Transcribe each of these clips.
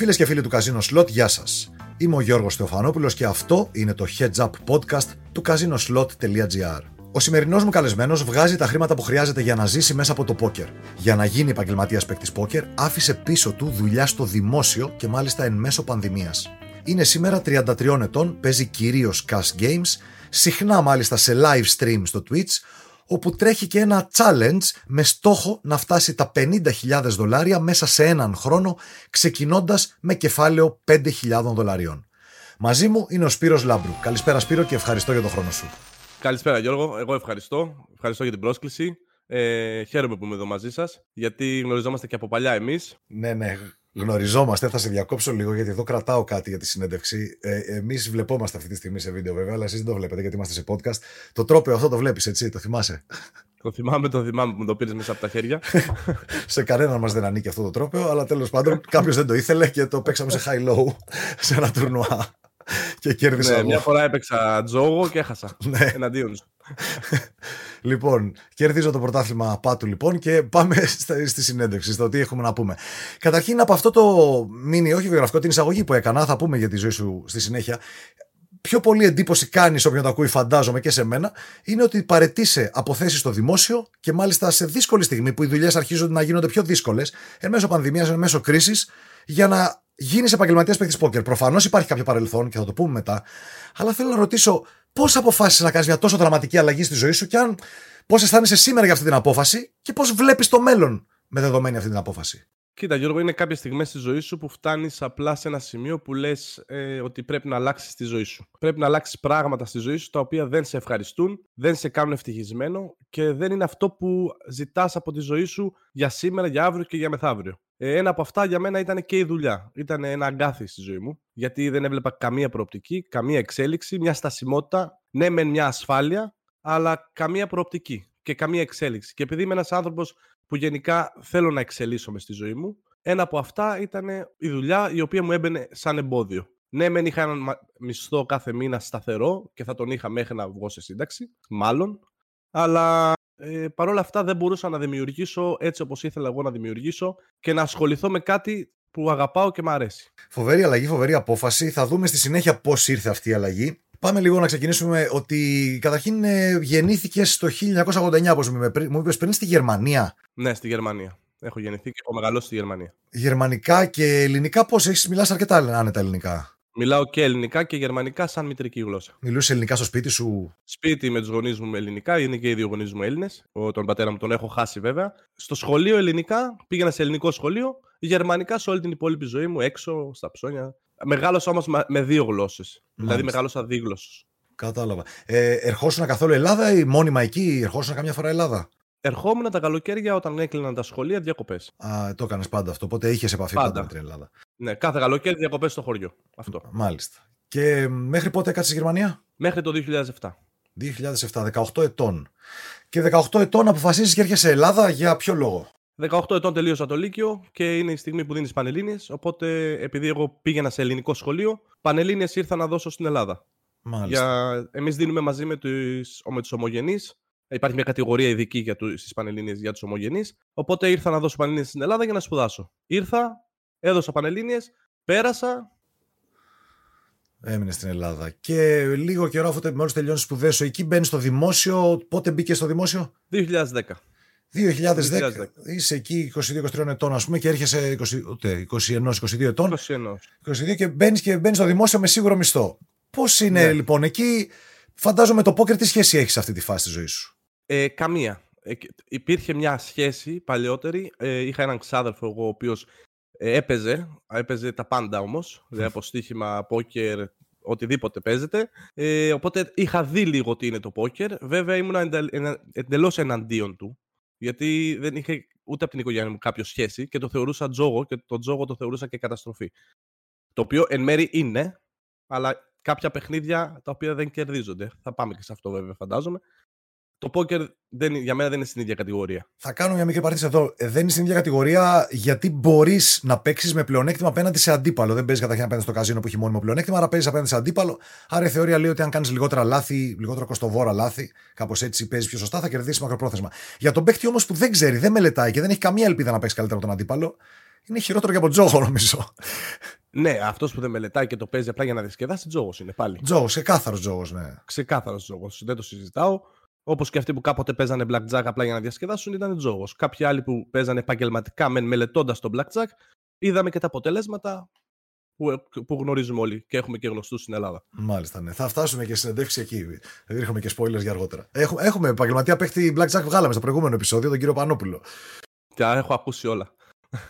Φίλες και φίλοι του Casino Slot, γεια σας. Είμαι ο Γιώργος Θεοφανόπουλος και αυτό είναι το Heads Up Podcast του casinoslot.gr. Ο σημερινός μου καλεσμένος βγάζει τα χρήματα που χρειάζεται για να ζήσει μέσα από το πόκερ. Για να γίνει επαγγελματίας παίκτης πόκερ, άφησε πίσω του δουλειά στο δημόσιο και μάλιστα εν μέσω πανδημίας. Είναι σήμερα 33 ετών, παίζει κυρίως cash games, συχνά μάλιστα σε live stream στο Twitch, όπου τρέχει και ένα challenge με στόχο να φτάσει τα 50.000 δολάρια μέσα σε έναν χρόνο, ξεκινώντας με κεφάλαιο 5.000 δολαρίων. Μαζί μου είναι ο Σπύρος Λάμπρου. Καλησπέρα Σπύρο και ευχαριστώ για τον χρόνο σου. Καλησπέρα Γιώργο, εγώ ευχαριστώ. Ευχαριστώ για την πρόσκληση. Ε, χαίρομαι που είμαι εδώ μαζί σας, γιατί γνωριζόμαστε και από παλιά εμείς. Ναι, ναι, γνωριζόμαστε. Θα σε διακόψω λίγο, γιατί εδώ κρατάω κάτι για τη συνέντευξη. Ε, Εμείς βλεπόμαστε αυτή τη στιγμή σε βίντεο, βέβαια, αλλά εσείς δεν το βλέπετε, γιατί είμαστε σε podcast. Το τρόπαιο αυτό το βλέπεις, έτσι, το θυμάσαι; Το θυμάμαι, το θυμάμαι που μου το πήρες μέσα από τα χέρια. σε κανέναν μας δεν ανήκει αυτό το τρόπαιο, αλλά τέλος πάντων κάποιος δεν το ήθελε και το παίξαμε σε high-low σε ένα τουρνουά. και κέρδισα. Ναι, μια φορά έπαιξα τζόγο και έχασα. ναι. Εναντίον σου. λοιπόν, κερδίζω το πρωτάθλημα πάτου λοιπόν και πάμε στη συνέντευξη, στο τι έχουμε να πούμε. Καταρχήν από αυτό το μήνυμα, όχι βιογραφικό, την εισαγωγή που έκανα, θα πούμε για τη ζωή σου στη συνέχεια. Πιο πολύ εντύπωση κάνεις όποιον το ακούει, φαντάζομαι και σε μένα, είναι ότι παρετήσει από θέση στο δημόσιο και μάλιστα σε δύσκολη στιγμή που οι δουλειές αρχίζουν να γίνονται πιο δύσκολες, εν μέσω πανδημίας, εν μέσω κρίσης, για να γίνεις επαγγελματίας παίκτης πόκερ. Προφανώς υπάρχει κάποιο παρελθόν και θα το πούμε μετά. Αλλά θέλω να ρωτήσω πώς αποφάσισες να κάνεις μια τόσο δραματική αλλαγή στη ζωή σου και αν πώς αισθάνεσαι σήμερα για αυτή την απόφαση και πώς βλέπεις το μέλλον με δεδομένη αυτή την απόφαση; Κοίτα, Γιώργο, είναι κάποιες στιγμές στη ζωή σου που φτάνεις απλά σε ένα σημείο που λες ε, ότι πρέπει να αλλάξεις τη ζωή σου. Πρέπει να αλλάξεις πράγματα στη ζωή σου τα οποία δεν σε ευχαριστούν, δεν σε κάνουν ευτυχισμένο και δεν είναι αυτό που ζητάς από τη ζωή σου για σήμερα, για αύριο και για μεθαύριο. Ε, ένα από αυτά για μένα ήταν και η δουλειά. Ήταν ένα αγκάθι στη ζωή μου, γιατί δεν έβλεπα καμία προοπτική, καμία εξέλιξη, μια στασιμότητα. Ναι, μεν μια ασφάλεια, αλλά καμία προοπτική και καμία εξέλιξη. Και επειδή είμαι ένας άνθρωπος που γενικά θέλω να εξελίσσομαι στη ζωή μου, ένα από αυτά ήταν η δουλειά η οποία μου έμπαινε σαν εμπόδιο. Ναι, μεν είχα ένα μισθό κάθε μήνα σταθερό και θα τον είχα μέχρι να βγω σε σύνταξη, μάλλον, αλλά ε, Παρ' όλα αυτά δεν μπορούσα να δημιουργήσω έτσι όπως ήθελα εγώ να δημιουργήσω και να ασχοληθώ με κάτι που αγαπάω και μου αρέσει. Φοβερή αλλαγή, φοβερή απόφαση. Θα δούμε στη συνέχεια πώς ήρθε αυτή η αλλαγή. Πάμε λίγο να ξεκινήσουμε ότι καταρχήν ε, γεννήθηκε το 1989, όπως μου είπες πριν, στη Γερμανία. Ναι, στη Γερμανία. Έχω γεννηθεί και έχω μεγαλώσει στη Γερμανία. Γερμανικά και ελληνικά πώς έχεις, μιλάς αρκετά άνετα ελληνικά. Μιλάω και ελληνικά και γερμανικά σαν μητρική γλώσσα. Μιλούσες ελληνικά στο σπίτι σου; Σπίτι με τους γονείς μου με ελληνικά, είναι και οι δύο γονείς μου Έλληνες. Τον πατέρα μου τον έχω χάσει βέβαια. Στο σχολείο ελληνικά, πήγαινα σε ελληνικό σχολείο. Γερμανικά σε όλη την υπόλοιπη ζωή μου, έξω, στα ψώνια. Μεγάλωσα όμως με δύο γλώσσες. Δηλαδή μεγάλωσα δίγλωσσο. Κατάλαβα. Ε, ερχόσουν καθόλου Ελλάδα ή μόνιμα εκεί, ερχόσουν καμιά φορά Ελλάδα; Ερχόμουν τα καλοκαίρια όταν έκλειναν τα σχολεία διακοπές. Α, το έκανες πάντα αυτό. Οπότε είχες επαφή πάντα. πάντα με την Ελλάδα. Ναι, κάθε καλοκαίρι διακοπές στο χωριό. Αυτό. Μάλιστα. Και μέχρι πότε έκατσε στη Γερμανία; Μέχρι το 2007. 2007, 18 ετών. Και 18 ετών αποφασίζεις και έρχεσαι Ελλάδα για ποιο λόγο; 18 ετών τελείωσα το Λύκειο και είναι η στιγμή που δίνεις Πανελλήνιες. Οπότε, επειδή εγώ πήγαινα σε ελληνικό σχολείο, Πανελλήνιες ήρθα να δώσω στην Ελλάδα. Μάλιστα. Για... Εμείς δίνουμε μαζί με του με τους ομογενείς. Υπάρχει μια κατηγορία ειδική για τους... στι Πανελλήνιες για τους ομογενείς. Οπότε ήρθα να δώσω Πανελλήνιες στην Ελλάδα για να σπουδάσω. Ήρθα, έδωσα Πανελλήνιες, πέρασα. Έμεινε στην Ελλάδα. Και λίγο καιρό αφού μόλις τελειώνεις σπουδέ σου, εκεί μπαίνεις στο δημόσιο. Πότε μπήκες στο δημόσιο, 2010. 2010. 2010. Είσαι εκεί 22-23 ετών, ας πούμε, και έρχεσαι 21-22 ετών. 21. 22 και μπαίνεις και μπαίνεις στο δημόσιο με σίγουρο μισθό. Πώς είναι ναι. λοιπόν εκεί, φαντάζομαι το πόκερ, τι σχέση έχεις σε αυτή τη φάση τη ζωή σου; Ε, καμία. Ε, υπήρχε μια σχέση παλαιότερη. Ε, είχα έναν ξάδερφο εγώ, ο οποίος ε, έπαιζε, έπαιζε τα πάντα όμως, δηλαδή από στοίχημα, πόκερ, οτιδήποτε παίζεται. Ε, οπότε είχα δει λίγο τι είναι το πόκερ. Βέβαια ήμουν εντελώς εναντίον του, γιατί δεν είχε ούτε από την οικογένεια μου κάποιο σχέση και το θεωρούσα τζόγο και το τζόγο το θεωρούσα και καταστροφή. Το οποίο εν μέρη είναι, αλλά κάποια παιχνίδια τα οποία δεν κερδίζονται. Θα πάμε και σε αυτό βέβαια φαντάζομαι το πόκερ δεν, για μένα δεν είναι στην ίδια κατηγορία. Θα κάνω μια μικρή παρέτηση εδώ. Ε, δεν είναι στην ίδια κατηγορία γιατί μπορείς να παίξεις με πλεονέκτημα απέναντι σε αντίπαλο. Δεν παίζεις καταρχήν απέναντι στο καζίνο που έχει μόνιμο πλεονέκτημα, άρα παίζεις απέναντι σε αντίπαλο. Άρα η θεωρία λέει ότι αν κάνεις λιγότερα λάθη, λιγότερα κοστοβόρα λάθη, κάπως έτσι παίζεις πιο σωστά, θα κερδίσεις μακροπρόθεσμα. Για τον παίκτη όμως που δεν ξέρει, δεν μελετάει και δεν έχει καμία ελπίδα να παίξει καλύτερα από τον αντίπαλο, Είναι χειρότερο και από τζόγο, νομίζω. Ναι, αυτός που δεν μελετάει και το παίζει απλά για να διασκεδάσει, τζόγο είναι πάλι. Τζόγο, ξεκάθαρος τζόγο, ναι. Ξεκάθαρος τζόγο. Δεν το συζητάω. Όπως και αυτοί που κάποτε παίζανε blackjack απλά για να διασκεδάσουν ήταν τζόγος. Κάποιοι άλλοι που παίζανε επαγγελματικά μελετώντας τον blackjack, είδαμε και τα αποτελέσματα που, που γνωρίζουμε όλοι και έχουμε και γνωστούς στην Ελλάδα. Μάλιστα, ναι. Θα φτάσουμε και συνεντεύξει εκεί. Δεν έχουμε και spoilers για αργότερα. Έχουμε, έχουμε επαγγελματία παίχτη Blackjack, βγάλαμε στο προηγούμενο επεισόδιο, τον κύριο Πανόπουλο. Τα έχω ακούσει όλα.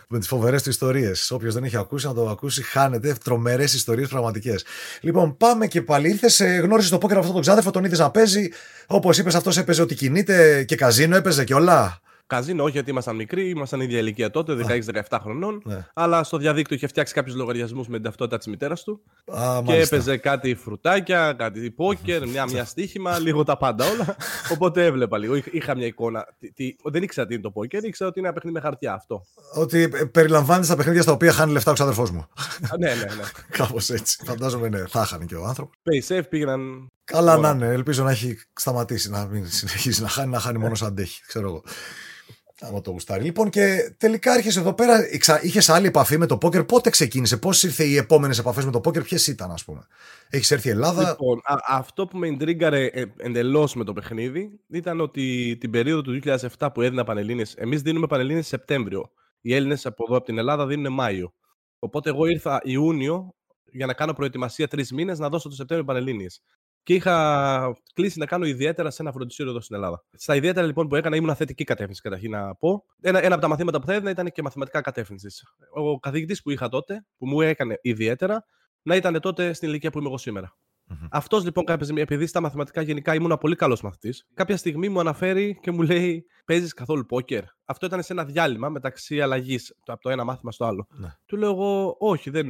Με τις φοβερές του ιστορίες. Όποιος δεν έχει ακούσει, να το ακούσει, χάνεται. Τρομερές ιστορίες πραγματικές. Λοιπόν, πάμε και πάλι. Ήρθες, γνώρισες το πόκερ αυτόν τον ξάδερφο, τον είδες να παίζει. Όπως είπες, αυτός έπαιζε ότι κινείται και καζίνο έπαιζε και όλα. Καζίνο, όχι γιατί ήμασταν μικροί, ήμασταν ίδια ηλικία τότε, 16-17 χρονών. Ναι. Αλλά στο διαδίκτυο είχε φτιάξει κάποιους λογαριασμούς με την ταυτότητα της μητέρας του. Α, και έπαιζε κάτι φρουτάκια, κάτι πόκερ, μια, μια στοίχημα, λίγο τα πάντα όλα. Οπότε έβλεπα λίγο. Είχα μια εικόνα. Τι, τι, δεν ήξερα τι είναι το πόκερ, ήξερα ότι είναι ένα παιχνίδι με χαρτιά αυτό. Ότι περιλαμβάνει τα παιχνίδια στα οποία χάνει λεφτά ο ξαδερφός μου. ναι, ναι, ναι. Κάπως έτσι. Φαντάζομαι ναι, θα χάνει και ο άνθρωπος. Pay safe πήγαιναν. Καλά να είναι. Ελπίζω να έχει σταματήσει να μην συνεχίσει να χάνει, να χάνει μόνο σαν αντέχει. Ξέρω εγώ. Άμα το γουστάρει. Λοιπόν, και τελικά έρχεσαι εδώ πέρα. Είχες άλλη επαφή με το πόκερ. Πότε ξεκίνησε, πώς ήρθε οι επόμενες επαφές με το πόκερ, ποιες ήταν, ας πούμε; Έχεις έρθει η Ελλάδα; Λοιπόν, α, αυτό που με εντρίγκαρε ε, εντελώς με το παιχνίδι ήταν ότι την περίοδο του 2007 που έδινα Πανελίνε, εμείς δίνουμε Πανελίνε Σεπτέμβριο. Οι Έλληνες από εδώ από την Ελλάδα δίνουν Μάιο. Οπότε εγώ ήρθα Ιούνιο για να κάνω προετοιμασία τρεις μήνες να δώσω το Σεπτέμβριο Πανελίνε και είχα κλείσει να κάνω ιδιαίτερα σε ένα φροντιστήριο εδώ στην Ελλάδα. Στα ιδιαίτερα λοιπόν που έκανα ήμουν θετική κατεύθυνση καταρχήν να πω. Ένα, ένα από τα μαθήματα που θα έδινα ήταν και μαθηματικά κατεύθυνσης. Ο καθηγητής που είχα τότε, που μου έκανε ιδιαίτερα, να ήταν τότε στην ηλικία που είμαι εγώ σήμερα. Mm-hmm. Αυτός λοιπόν κάποια στιγμή, επειδή στα μαθηματικά γενικά ήμουν πολύ καλός μαθητής, κάποια στιγμή μου αναφέρει και μου λέει: Παίζεις καθόλου πόκερ; Αυτό ήταν σε ένα διάλειμμα μεταξύ αλλαγής από το ένα μάθημα στο άλλο. Ναι. Του λέω εγώ: Όχι, δεν,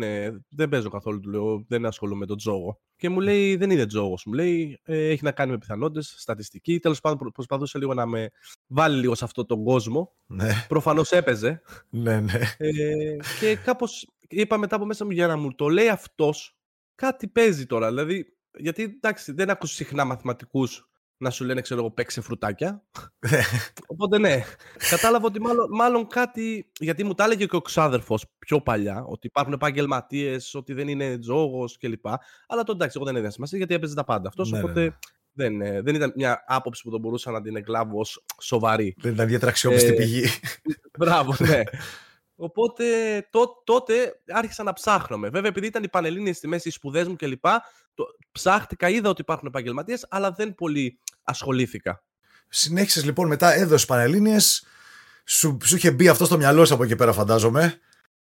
δεν παίζω καθόλου. Του λέω: Δεν ασχολούμαι με τον τζόγο. Και μου λέει: Δεν είναι τζόγος. Μου λέει: ε, Έχει να κάνει με πιθανότητες, στατιστική. Τέλος πάντων, προσπαθούσε λίγο να με βάλει λίγο σε αυτόν τον κόσμο. Ναι. Προφανώς έπαιζε. ναι, ναι. Ε, και κάπως είπα μετά από μέσα μου για να μου το λέει αυτός κάτι παίζει τώρα. Δηλαδή, γιατί εντάξει, δεν ακούς συχνά μαθηματικούς να σου λένε, ξέρω εγώ, παίξε φρουτάκια. Οπότε ναι, κατάλαβα ότι μάλλον, μάλλον κάτι. Γιατί μου τα έλεγε και ο ξάδερφος πιο παλιά, ότι υπάρχουν επαγγελματίες, ότι δεν είναι τζόγος κλπ. Αλλά το εντάξει, εγώ δεν έδινε σημασία γιατί έπαιζε τα πάντα αυτός. Ναι, οπότε ναι, ναι. Δεν, ε, δεν ήταν μια άποψη που τον μπορούσα να την εκλάβω ως σοβαρή. Δεν ήταν ιδιαίτερα αξιόπιστη ε, πηγή. Μπράβο, ναι. Οπότε τότε άρχισα να ψάχνω. Βέβαια, επειδή ήταν οι Πανελλήνιες στη μέση, οι σπουδές μου κλπ. Το, ψάχτηκα, είδα ότι υπάρχουν επαγγελματίες, αλλά δεν πολύ ασχολήθηκα. Συνέχισες λοιπόν μετά, έδωσε Πανελλήνιες, σου, σου είχε μπει αυτό στο μυαλό σου από εκεί πέρα, φαντάζομαι.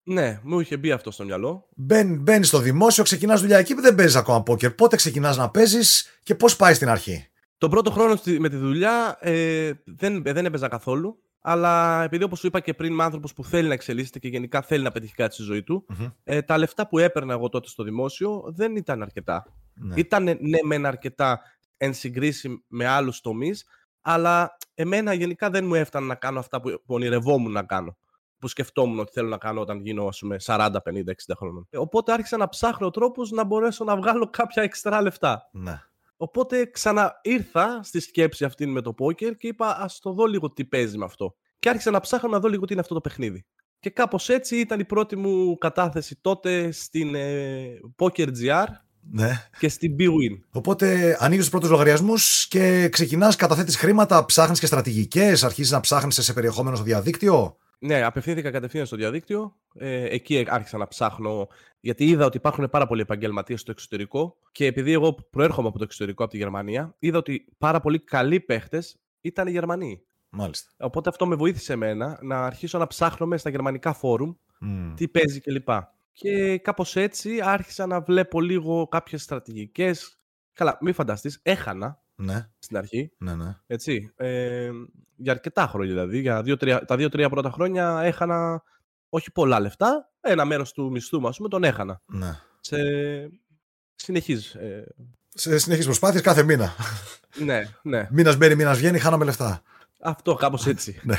Ναι, μου είχε μπει αυτό στο μυαλό. Μπαίνεις στο δημόσιο, ξεκινάς δουλειά εκεί που δεν παίζεις ακόμα πόκερ. Πότε ξεκινάς να παίζεις και πώς πάει στην αρχή; Τον πρώτο χρόνο με τη δουλειά ε, δεν, δεν έπαιζα καθόλου. Αλλά επειδή όπως σου είπα και πριν, είμαι άνθρωπος που θέλει να εξελίσσεται και γενικά θέλει να πετύχει κάτι στη ζωή του, ε, τα λεφτά που έπαιρνα εγώ τότε στο δημόσιο δεν ήταν αρκετά. Ναι. Ήταν ναι, μεν αρκετά εν συγκρίση με άλλους τομείς, αλλά εμένα γενικά δεν μου έφτανε να κάνω αυτά που, που ονειρευόμουν να κάνω. Που σκεφτόμουν ότι θέλω να κάνω όταν γίνω ας πούμε, 40, 50, 60 χρόνων. Ε, οπότε άρχισα να ψάχνω τρόπους να μπορέσω να βγάλω κάποια εξτρά λεφτά. Ναι. Οπότε ξαναήρθα στη σκέψη αυτή με το πόκερ και είπα ας το δω λίγο τι παίζει με αυτό. Και άρχισα να ψάχνω να δω λίγο τι είναι αυτό το παιχνίδι. Και κάπως έτσι ήταν η πρώτη μου κατάθεση τότε στην ε, Poker GR ναι. και στην BWIN. Οπότε ανοίγεις τους πρώτους λογαριασμούς και ξεκινάς, καταθέτεις χρήματα, ψάχνεις και στρατηγικές, αρχίζεις να ψάχνεις σε περιεχόμενο στο διαδίκτυο; Ναι, απευθύνθηκα κατευθείαν στο διαδίκτυο. Ε, εκεί άρχισα να ψάχνω, γιατί είδα ότι υπάρχουν πάρα πολλοί επαγγελματίες στο εξωτερικό. Και επειδή εγώ προέρχομαι από το εξωτερικό, από τη Γερμανία, είδα ότι πάρα πολλοί καλοί παίχτες ήταν οι Γερμανοί. Μάλιστα. Οπότε αυτό με βοήθησε εμένα να αρχίσω να ψάχνω στα γερμανικά φόρουμ τι παίζει κλπ. Και κάπως έτσι άρχισα να βλέπω λίγο κάποιες στρατηγικές. Καλά, μην φανταστείς, έχανα ναι. στην αρχή. Ναι, ναι. Έτσι. Ε, για αρκετά χρόνια δηλαδή. Για δύο, τρία, τα δύο-τρία πρώτα χρόνια έχανα όχι πολλά λεφτά. Ένα μέρος του μισθού μου, ας πούμε, τον έχανα. Ναι. Σε συνεχίζεις. Ε... Σε συνεχεί προσπάθειες κάθε μήνα. ναι, ναι. Μήνας μπαίνει, μήνας βγαίνει, χάναμε λεφτά. Αυτό, κάπως έτσι. ναι.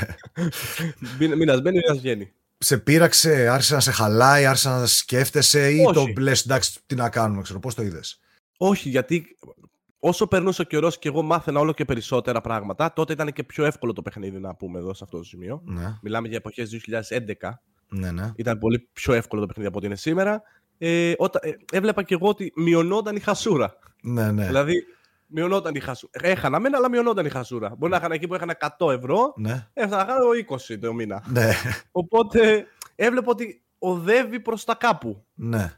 Μήνα μπαίνει, μήνας βγαίνει. Σε πείραξε, άρχισε να σε χαλάει, άρχισε να σκέφτεσαι ή το λες, εντάξει, τι να κάνουμε, ξέρω, πώς το είδες; Όχι, γιατί όσο περνούσε ο καιρός και εγώ μάθαινα όλο και περισσότερα πράγματα, τότε ήταν και πιο εύκολο το παιχνίδι να πούμε εδώ σε αυτό το σημείο. Ναι. Μιλάμε για εποχές 2011. Ναι, ναι. Ήταν πολύ πιο εύκολο το παιχνίδι από ό,τι είναι σήμερα. Ε, όταν, ε, έβλεπα και εγώ ότι μειωνόταν η χασούρα. Ναι, ναι. Δηλαδή, μειωνόταν η χασούρα. Έχανα μένα, αλλά μειωνόταν η χασούρα. Μπορεί να είχαν εκεί που έχανα 100 ευρώ, ναι. έφτανα να κάνω 20 το μήνα. ναι. Οπότε έβλεπα ότι οδεύει προς τα κάπου. ναι.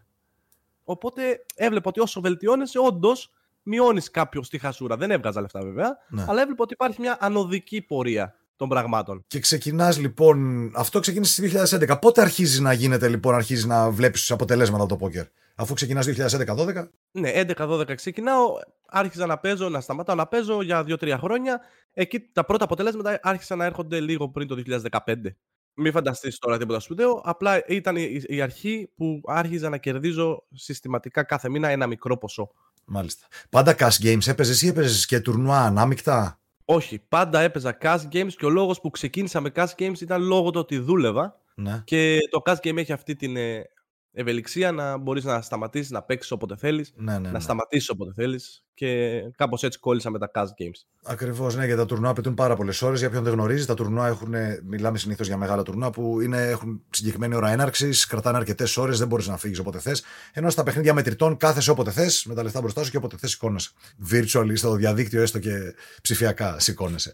Οπότε έβλεπα ότι όσο βελτιώνεσαι, όντως μειώνεις κάποιο τη χασούρα. Δεν έβγαζα λεφτά βέβαια, Ναι. αλλά έβλεπα ότι υπάρχει μια ανωδική πορεία των πραγμάτων. Και ξεκινάς λοιπόν. Αυτό ξεκίνησε το 2011. Πότε αρχίζει να γίνεται λοιπόν, αρχίζεις να βλέπεις αποτελέσματα από το πόκερ; Αφού ξεκινάς 2011-12. Ναι, 11-12 ξεκινάω, άρχισα να παίζω, να σταματάω να παίζω για 2-3 χρόνια. Εκεί τα πρώτα αποτελέσματα άρχισαν να έρχονται λίγο πριν το 2015. Μην φανταστείς τώρα τίποτα σπουδαίο, απλά ήταν η, η αρχή που άρχιζα να κερδίζω συστηματικά κάθε μήνα ένα μικρό ποσό. Μάλιστα. Πάντα cash games έπαιζες ή έπαιζες και τουρνουά ανάμεικτα; Όχι, πάντα έπαιζα cash games και ο λόγος που ξεκίνησα με cash games ήταν λόγω του ότι δούλευα Ναι. και το cash game έχει αυτή την ε, ευελιξία να μπορείς να σταματήσεις να παίξεις όποτε θέλεις, Ναι, ναι, να ναι. σταματήσεις όποτε θέλεις και κάπως έτσι κόλλησα με τα cash games. Ακριβώς, ναι, γιατί τα τουρνουά απαιτούν πάρα πολλές ώρες. Για ποιον δεν γνωρίζει, τα τουρνουά έχουν, μιλάμε συνήθως για μεγάλα τουρνουά που είναι, έχουν συγκεκριμένη ώρα έναρξης, κρατάνε αρκετές ώρες, δεν μπορείς να φύγεις όποτε θες. Ενώ στα παιχνίδια μετρητών κάθεσαι όποτε θες, με τα λεφτά μπροστά σου και όποτε θες σηκώνεσαι. Virtual στο διαδίκτυο, έστω και ψηφιακά σηκώνεσαι.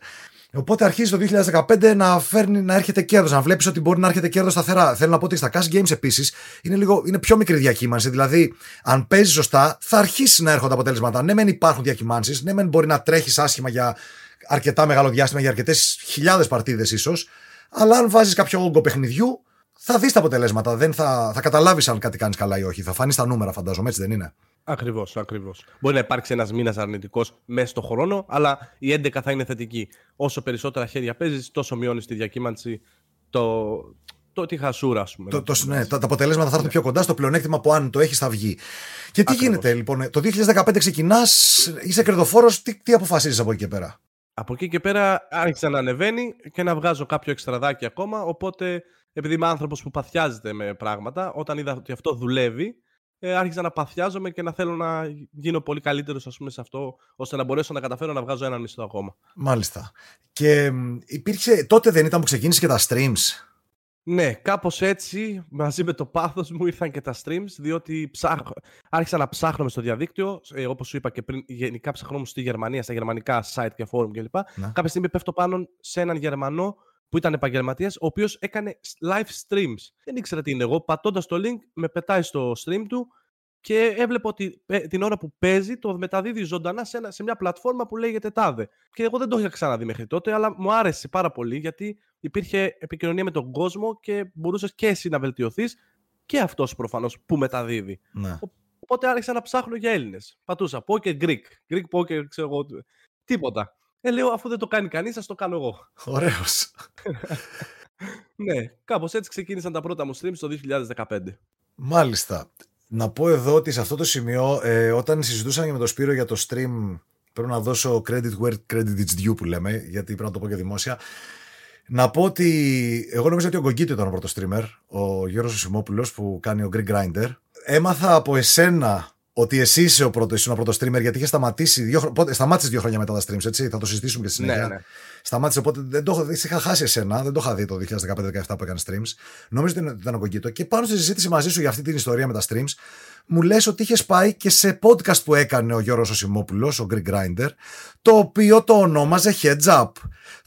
Οπότε αρχίζει το 2015 να, φέρνει, να έρχεται κέρδος, να βλέπεις ότι μπορεί να έρχεται κέρδος σταθερά. Θέλω να πω ότι στα cash games επίσης είναι, λίγο, είναι πιο μικρή διακύμανση. Δηλαδή, αν παίζεις σωστά, θα αρχίσεις να έρχονται αποτέλεσματα. Ναι, μεν υπάρχουν διακυμάνσεις, ναι, μεν μπορεί να τρέχεις άσχημα για αρκετά μεγάλο διάστημα, για αρκετές χιλιάδες παρτίδες ίσως. Αλλά αν βάζεις κάποιο όγκο παιχνιδιού, θα δεις τα αποτελέσματα. Δεν θα, θα καταλάβεις αν κάτι κάνεις καλά ή όχι. Θα φανείς τα νούμερα, φαντάζομαι, έτσι δεν είναι. Ακριβώς, ακριβώς. Μπορεί να υπάρξει ένας μήνας αρνητικός μέσα στο χρόνο, αλλά η 11 θα είναι θετική. Όσο περισσότερα χέρια παίζεις, τόσο μειώνεις τη διακύμανση, το, το, τη χασούρα, ας πούμε. Το, το, ναι, τα, τα αποτελέσματα θα έρθουν πιο κοντά στο πλεονέκτημα που αν το έχεις θα βγει. Και τι Ακριβώς. γίνεται λοιπόν, το 2015 ξεκινάς, είσαι κερδοφόρος, τι, τι αποφασίζεις από εκεί και πέρα; Από εκεί και πέρα άρχισα να ανεβαίνει και να βγάζω κάποιο εξτραδάκι ακόμα. Οπότε, επειδή είμαι άνθρωπος που παθιάζεται με πράγματα, όταν είδα ότι αυτό δουλεύει, ε, άρχισα να παθιάζομαι και να θέλω να γίνω πολύ καλύτερος σε αυτό, ώστε να μπορέσω να καταφέρω να βγάζω έναν μισθό ακόμα. Μάλιστα. Και μ, υπήρξε, τότε δεν ήταν που ξεκίνησε και τα streams; Ναι, κάπως έτσι, μαζί με το πάθος μου ήρθαν και τα streams, διότι ψάχ... άρχισα να ψάχνω μες στο διαδίκτυο, ε, όπως σου είπα και πριν, γενικά ψαχνόμουν στη Γερμανία, στα γερμανικά site και forum κλπ. Ναι. Κάποια στιγμή πέφτω πάνω σε έναν Γερμανό που ήταν επαγγελματίας, ο οποίος έκανε live streams. Δεν ήξερα τι είναι εγώ, πατώντας το link, με πετάει στο stream του και έβλεπα ότι ε, την ώρα που παίζει το μεταδίδει ζωντανά σε, ένα, σε μια πλατφόρμα που λέγεται TADE. Και εγώ δεν το είχα ξαναδεί μέχρι τότε, αλλά μου άρεσε πάρα πολύ γιατί υπήρχε επικοινωνία με τον κόσμο και μπορούσες και εσύ να βελτιωθείς και αυτός προφανώς που μεταδίδει. Ναι. Οπότε άρχισα να ψάχνω για Έλληνες. Πατούσα poker Greek, Greek poker, ξέρω εγώ, τίποτα. Ε, λέω αφού δεν το κάνει κανείς, ας το κάνω εγώ. Ωραίος. ναι, κάπως έτσι ξεκίνησαν τα πρώτα μου streams το 2015. Μάλιστα. Να πω εδώ ότι σε αυτό το σημείο, ε, όταν συζητούσαν και με τον Σπύρο για το stream, πρέπει να δώσω credit where credit is due που λέμε, γιατί πρέπει να το πω και δημόσια. Να πω ότι εγώ νομίζω ότι ο Γκογκίτο ήταν ο πρώτος streamer, ο Γιώργος Σιμόπουλος που κάνει ο Greek Grinder. Έμαθα από εσένα ότι εσύ είσαι ο πρώτος, ήσουν ο πρώτος streamer, γιατί είχε σταματήσει. Δύο, χρο- πότε- σταμάτησες δύο χρόνια μετά τα streams, έτσι. Θα το συζητήσουμε και στη συνέχεια. Ναι, ναι. Σταμάτησε, οπότε δεν το, έχω- δεν σε είχα χάσει εσένα, δεν το είχα δει το 2015-2017 που έκανε streams. Νομίζω ότι ήταν ο Κογκίτο. Και πάνω στη συζήτηση μαζί σου για αυτή την ιστορία με τα streams, μου λες ότι είχες πάει και σε podcast που έκανε ο Γιώργος Οσημόπουλος, ο Greek Grinder, το οποίο το ονόμαζε Heads Up.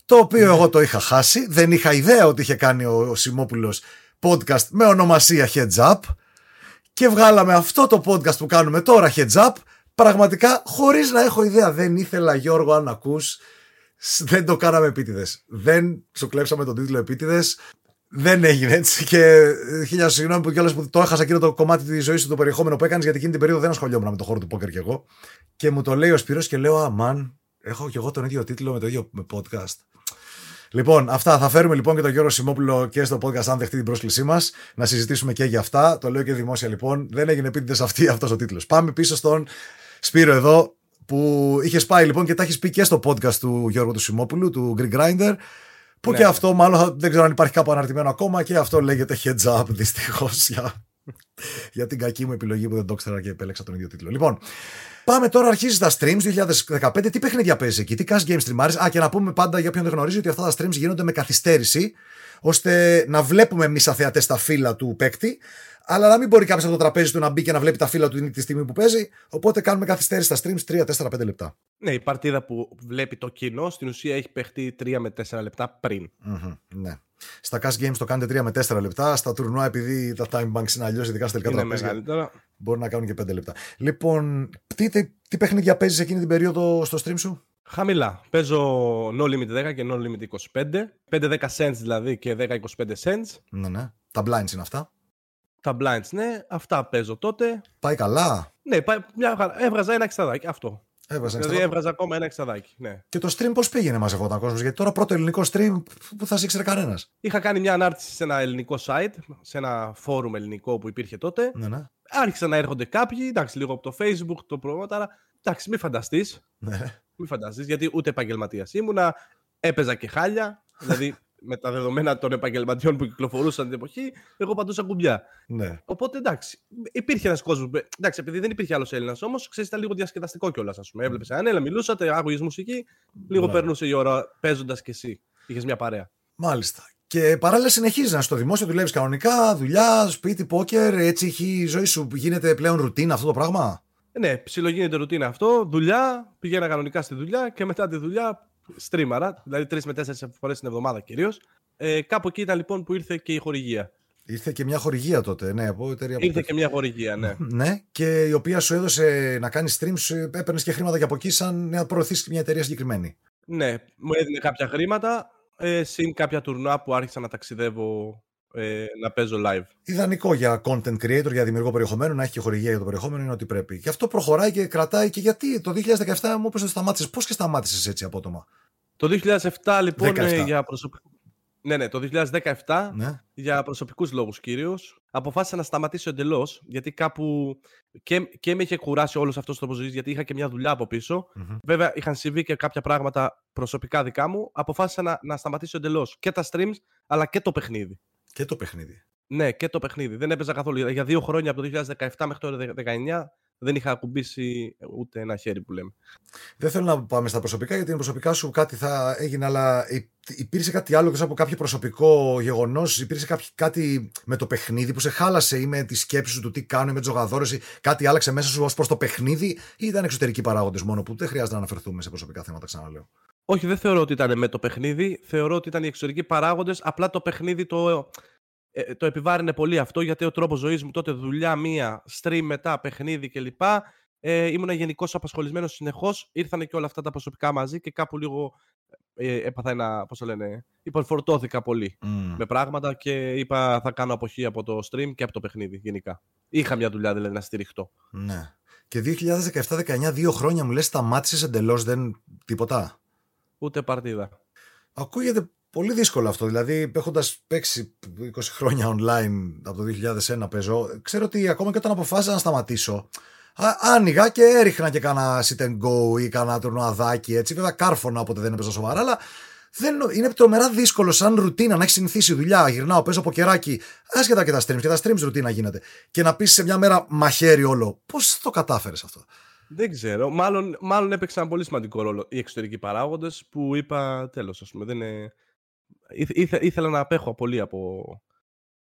Το οποίο εγώ το είχα χάσει, δεν είχα ιδέα ότι είχε κάνει ο Οσημόπουλος podcast με ονομασία Heads Up και βγάλαμε αυτό το podcast που κάνουμε τώρα Heads Up πραγματικά χωρίς να έχω ιδέα. Δεν ήθελα Γιώργο αν ακούς Σ- δεν το κάναμε επίτηδες. Δεν σου κλέψαμε τον τίτλο επίτηδες. Δεν έγινε έτσι. Και ε, χίλια συγγνώμη που κιόλας που το έχασα εκείνο το κομμάτι της ζωής σου, το περιεχόμενο που έκανες, γιατί εκείνη την περίοδο δεν ασχολιόμουν με το χώρο του πόκερ κι εγώ. Και μου το λέει ο Σπύρος και λέω, Αμάν, έχω κι εγώ τον ίδιο τίτλο με το ίδιο με podcast. Λοιπόν, αυτά. Θα φέρουμε λοιπόν και τον Γιώργο Σιμόπουλο και στο podcast, αν δεχτεί την πρόσκλησή μας, να συζητήσουμε και για αυτά. Το λέω και δημόσια λοιπόν. Δεν έγινε επίτηδες αυτή αυτός ο τίτλος. Πάμε πίσω στον Σπύρο εδώ, που είχες πάει λοιπόν και τα έχεις πει και στο podcast του Γιώργου του Σιμόπουλου, του Greek Grinder. Που Ναι. και αυτό, μάλλον θα- δεν ξέρω αν υπάρχει κάπου αναρτημένο ακόμα, και αυτό λέγεται heads up δυστυχώς για Για την κακή μου επιλογή που δεν το ήξερα και επέλεξα τον ίδιο τίτλο. Λοιπόν, πάμε τώρα, αρχίζει τα streams 2015. Τι παιχνίδια παίζεις εκεί, τι cash game streamάρει. Α, και να πούμε πάντα για ποιον δεν γνωρίζει ότι αυτά τα streams γίνονται με καθυστέρηση, ώστε να βλέπουμε εμείς σαν θεατέ τα φύλλα του παίκτη, αλλά να μην μπορεί κάποιος από το τραπέζι του να μπει και να βλέπει τα φύλλα του τη στιγμή που παίζει. Οπότε κάνουμε καθυστέρηση στα streams 3, 4, 5 λεπτά. Ναι, η παρτίδα που βλέπει το κοινό στην ουσία έχει παιχτεί 3 με 4 λεπτά πριν. Mm-hmm, ναι. Στα cash games το κάνετε 3 με 4 λεπτά. Στα τουρνουά, επειδή τα time banks είναι αλλιώς, ειδικά στα τελικά τραπέζια, μπορεί να κάνουν και 5 λεπτά. Λοιπόν, τι, τι, τι παιχνίδια παίζεις εκείνη την περίοδο στο stream σου; Χαμηλά. Παίζω No Limit 10 και No Limit 25. 5-10 cents δηλαδή και 10-25 cents. Ναι, ναι. Τα blinds είναι αυτά. Τα blinds, ναι. Αυτά παίζω τότε. Πάει καλά; Ναι, πάει, μια, έβγαζα ένα εξταδάκι. Αυτό. Έβαζα δηλαδή έβγαζα ακόμα ένα εξταδάκι. Ναι. Και το stream πώς πήγαινε μαζευόταν κόσμος, Γιατί τώρα πρώτο ελληνικό stream που θα σε ήξερε κανένας. Είχα κάνει μια ανάρτηση σε ένα ελληνικό site, σε ένα φόρουμ ελληνικό που υπήρχε τότε. Ναι, ναι. Άρχισαν να έρχονται κάποιοι, εντάξει, λίγο από το Facebook, το πρόμοτα. Εντάξει, μην φανταστείς. Ναι. Μην φανταστείς, γιατί ούτε επαγγελματίας ήμουνα. Έπαιζα και χάλια. δηλαδή με τα δεδομένα των επαγγελματιών που κυκλοφορούσαν την εποχή, εγώ παντούσα κουμπιά. Ναι. Οπότε εντάξει, υπήρχε ένας κόσμος. Εντάξει, επειδή δεν υπήρχε άλλος Έλληνας όμως, ξέρεις, ήταν λίγο διασκεδαστικό κιόλας. Α πούμε, έβλεπες έναν Έλληνα, μιλούσατε, άκουγε μουσική, λίγο ναι. περνούσε η ώρα παίζοντας κι εσύ. Είχες μια παρέα. Μάλιστα. Και παράλληλα συνεχίζεις να στο δημόσιο, δουλεύεις κανονικά, δουλειά, σπίτι, πόκερ, έτσι έχει η ζωή σου γίνεται πλέον ρουτίνα αυτό το πράγμα; Ναι, ψιλογίνεται ρουτίνα αυτό. Δουλειά, πηγαίνα κανονικά στη δουλειά και μετά τη δουλειά στρίμαρα, δηλαδή τρεις με τέσσερις φορές την εβδομάδα κυρίως. Ε, κάπου εκεί ήταν λοιπόν που ήρθε και η χορηγία. Ήρθε και μια χορηγία τότε, ναι, από εταιρεία. Ήρθε και μια χορηγία, ναι. ναι, και η οποία σου έδωσε να κάνεις streams, έπαιρνες και χρήματα και από εκεί, σαν να προωθήσεις μια εταιρεία συγκεκριμένη. Ναι, μου έδινε κάποια χρήματα, ε, συν κάποια τουρνουά που άρχισα να ταξιδεύω ε, να παίζω live. Ιδανικό για content creator, για δημιουργό περιεχομένου, να έχει και χορηγία για το περιεχόμενο είναι ό,τι πρέπει. Και αυτό προχωράει και κρατάει και γιατί το 2017 μου είπε ότι σταμάτησε. Πώς και σταμάτησες έτσι απότομα; Το 2007 λοιπόν 17. για προσωπικό. Ναι, ναι, το 2017 ναι. για προσωπικούς λόγους κυρίως. Αποφάσισα να σταματήσω εντελώς γιατί κάπου και, και με είχε κουράσει όλος αυτός το τρόπος ζωής, γιατί είχα και μια δουλειά από πίσω. Mm-hmm. Βέβαια, είχαν συμβεί και κάποια πράγματα προσωπικά δικά μου. Αποφάσισα να, να σταματήσω εντελώς και τα streams αλλά και το παιχνίδι. Και το παιχνίδι. Ναι, και το παιχνίδι. Δεν έπαιζα καθόλου. Για δύο χρόνια από το 2017 μέχρι το 2019 δεν είχα ακουμπήσει ούτε ένα χέρι που λέμε. Δεν θέλω να πάμε στα προσωπικά, γιατί προσωπικά σου κάτι θα έγινε, αλλά υπήρξε κάτι άλλο από κάποιο προσωπικό γεγονός, υπήρξε κάτι με το παιχνίδι που σε χάλασε ή με τη σκέψη σου του τι κάνω, με του ζωγαδόρε, ή κάτι άλλαξε μέσα σου ως προς το παιχνίδι, ή ήταν εξωτερικοί παράγοντες μόνο που; Δεν χρειάζεται να αναφερθούμε σε προσωπικά θέματα, ξαναλέω. Όχι, δεν θεωρώ ότι ήταν με το παιχνίδι. Θεωρώ ότι ήταν οι εξωτερικοί παράγοντες. Απλά το παιχνίδι το, ε, το επιβάρυνε πολύ αυτό γιατί ο τρόπος ζωής μου τότε δουλειά μία, stream μετά, παιχνίδι κλπ. Ε, ήμουν γενικώς απασχολημένος συνεχώς. Ήρθαν και όλα αυτά τα προσωπικά μαζί και κάπου λίγο ε, έπαθα ένα. Πώς το λένε, υπερφορτώθηκα πολύ με πράγματα και είπα θα κάνω αποχή από το stream και από το παιχνίδι γενικά. Είχα μια δουλειά δηλαδή να στηριχτώ. Ναι. Και 2017-19, δύο χρόνια μου λες, σταμάτησες εντελώς, δεν τίποτα; Ούτε παρτίδα. Ακούγεται πολύ δύσκολο αυτό. Δηλαδή, έχοντας παίξει 20 χρόνια online από το 2001 παίζω, ξέρω ότι ακόμα και όταν αποφάσισα να σταματήσω, άνοιγα και έριχνα και κάνα sit and go ή κάνα τουρνοαδάκι έτσι. Βέβαια, κάρφωνα όποτε δεν έπαιζα σοβαρά, αλλά δεν, είναι τρομερά δύσκολο σαν ρουτίνα να έχεις συνηθίσει δουλειά. Γυρνάω, παίζω από κεράκι, άσχετα και τα streams. Και τα streams ρουτίνα γίνεται. Και να πεις σε μια μέρα μαχαίρι όλο. Πώς το κατάφερες αυτό; Δεν ξέρω. Μάλλον, μάλλον έπαιξαν πολύ σημαντικό ρόλο οι εξωτερικοί παράγοντες που είπα τέλος, ας πούμε. Δεν είναι ήθελα να απέχω πολύ από...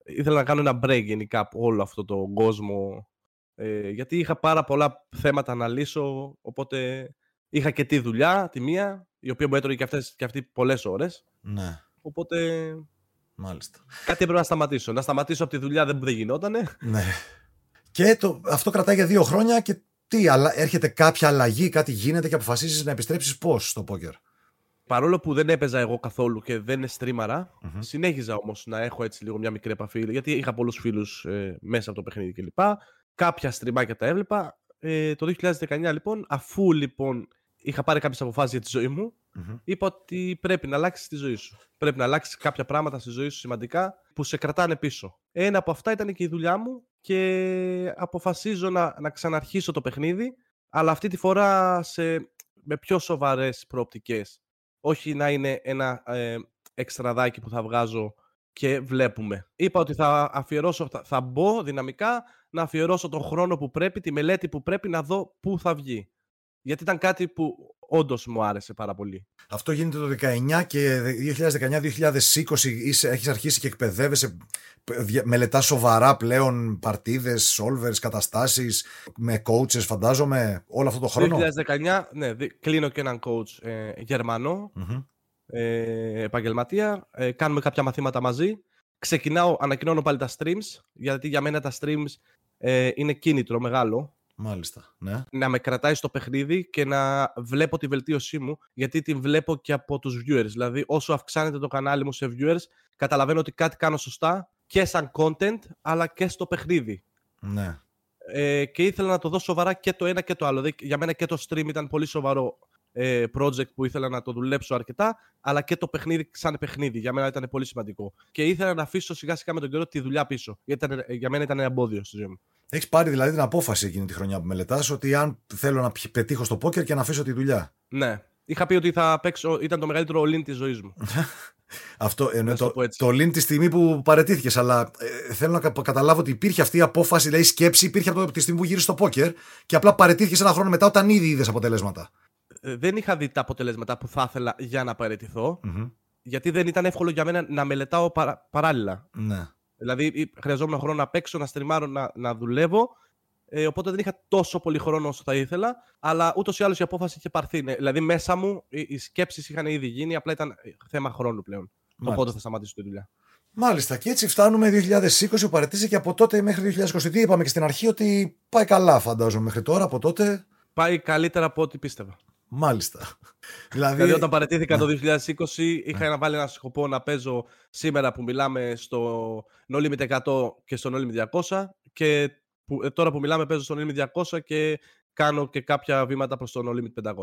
Ήθελα να κάνω ένα break γενικά από όλο αυτό το κόσμο ε, γιατί είχα πάρα πολλά θέματα να λύσω οπότε είχα και τη δουλειά, τη μία η οποία μου έτρωγε και, αυτές, και αυτή πολλές ώρες ναι. οπότε Μάλιστα. κάτι έπρεπε να σταματήσω να σταματήσω από τη δουλειά δεν, δεν γινότανε ναι. και το, αυτό κρατάει για δύο χρόνια και τι, αλλά έρχεται κάποια αλλαγή, κάτι γίνεται και αποφασίζεις να επιστρέψεις πώς στο πόκερ; Παρόλο που δεν έπαιζα εγώ καθόλου και δεν στρίμαρα, mm-hmm. συνέχιζα όμως να έχω έτσι λίγο μια μικρή επαφή, γιατί είχα πολλούς φίλους ε, μέσα από το παιχνίδι κλπ. Κάποια στριμάκια τα έβλεπα. Ε, το 2019 λοιπόν, αφού λοιπόν είχα πάρει κάποιες αποφάσεις για τη ζωή μου, mm-hmm. είπα ότι πρέπει να αλλάξεις τη ζωή σου. Πρέπει να αλλάξεις κάποια πράγματα στη ζωή σου σημαντικά που σε κρατάνε πίσω. Ένα από αυτά ήταν και η δουλειά μου και αποφασίζω να, να ξαναρχίσω το παιχνίδι, αλλά αυτή τη φορά σε, με πιο σοβαρές προοπτικές όχι να είναι ένα ε, εξτραδάκι που θα βγάζω και βλέπουμε. Είπα ότι θα αφιερώσω, θα, θα μπω δυναμικά να αφιερώσω τον χρόνο που πρέπει, τη μελέτη που πρέπει να δω πού θα βγει. Γιατί ήταν κάτι που όντως μου άρεσε πάρα πολύ. Αυτό γίνεται το 19 και 2019-2020 έχεις αρχίσει και εκπαιδεύεσαι, μελετάς σοβαρά πλέον παρτίδες, solvers, καταστάσεις, με coaches φαντάζομαι, όλο αυτό το χρόνο; 2019, ναι, κλείνω και έναν coach ε, γερμανο ε, επαγγελματία, ε, κάνουμε κάποια μαθήματα μαζί. Ξεκινάω, ανακοινώνω πάλι τα streams, γιατί για μένα τα streams ε, είναι κίνητρο μεγάλο Μάλιστα. Ναι. Να με κρατάει στο παιχνίδι και να βλέπω τη βελτίωσή μου, γιατί την βλέπω και από τους viewers. Δηλαδή, όσο αυξάνεται το κανάλι μου σε viewers, καταλαβαίνω ότι κάτι κάνω σωστά και σαν content, αλλά και στο παιχνίδι. Ναι. Ε, και ήθελα να το δω σοβαρά και το ένα και το άλλο. Δηλαδή, για μένα και το stream ήταν πολύ σοβαρό ε, project που ήθελα να το δουλέψω αρκετά, αλλά και το παιχνίδι σαν παιχνίδι. Για μένα ήταν πολύ σημαντικό. Και ήθελα να αφήσω σιγά σιγά με τον καιρό τη δουλειά πίσω. Γιατί ήταν, για μένα ήταν ένα εμπόδιο στη ζωή μου. Έχεις πάρει δηλαδή την απόφαση εκείνη τη χρονιά που μελετάς ότι αν θέλω να πετύχω στο πόκερ και να αφήσω τη δουλειά. Ναι. Είχα πει ότι θα παίξω, ήταν το μεγαλύτερο all της ζωής μου. Αυτό εννοώ το, το, το τη στιγμή που παρετήθηκες. Αλλά ε, θέλω να καταλάβω ότι υπήρχε αυτή η απόφαση, δηλαδή η σκέψη υπήρχε από τη στιγμή που γύρισε στο πόκερ και απλά παρετήθηκες ένα χρόνο μετά όταν ήδη είδες αποτελέσματα. Ε, δεν είχα δει τα αποτελέσματα που θα ήθελα για να παραιτηθω Γιατί δεν ήταν εύκολο για μένα να μελετάω παρα, παράλληλα. Ναι. Δηλαδή χρειαζόμουν χρόνο να παίξω, να στριμάρω, να, να δουλεύω. Ε, οπότε δεν είχα τόσο πολύ χρόνο όσο θα ήθελα. Αλλά ούτως ή άλλως η απόφαση είχε πάρθει. Ναι. Δηλαδή μέσα μου οι, οι σκέψεις είχαν ήδη γίνει, απλά ήταν θέμα χρόνου πλέον. Το πότε θα σταματήσω τη δουλειά. Μάλιστα. Και έτσι φτάνουμε 2020, που παρετήσει και από τότε μέχρι 2022 είπαμε και στην αρχή ότι πάει καλά, φαντάζομαι μέχρι τώρα. Από τότε. Πάει καλύτερα από ό,τι πίστευα. Μάλιστα. δηλαδή... δηλαδή, όταν παρετήθηκα το 2020, είχα να βάλει ένα σκοπό να παίζω σήμερα που μιλάμε στο No Limit 100 και στο No Limit 200 και που, ε, τώρα που μιλάμε παίζω στο No Limit 200 και κάνω και κάποια βήματα προς το No Limit 500.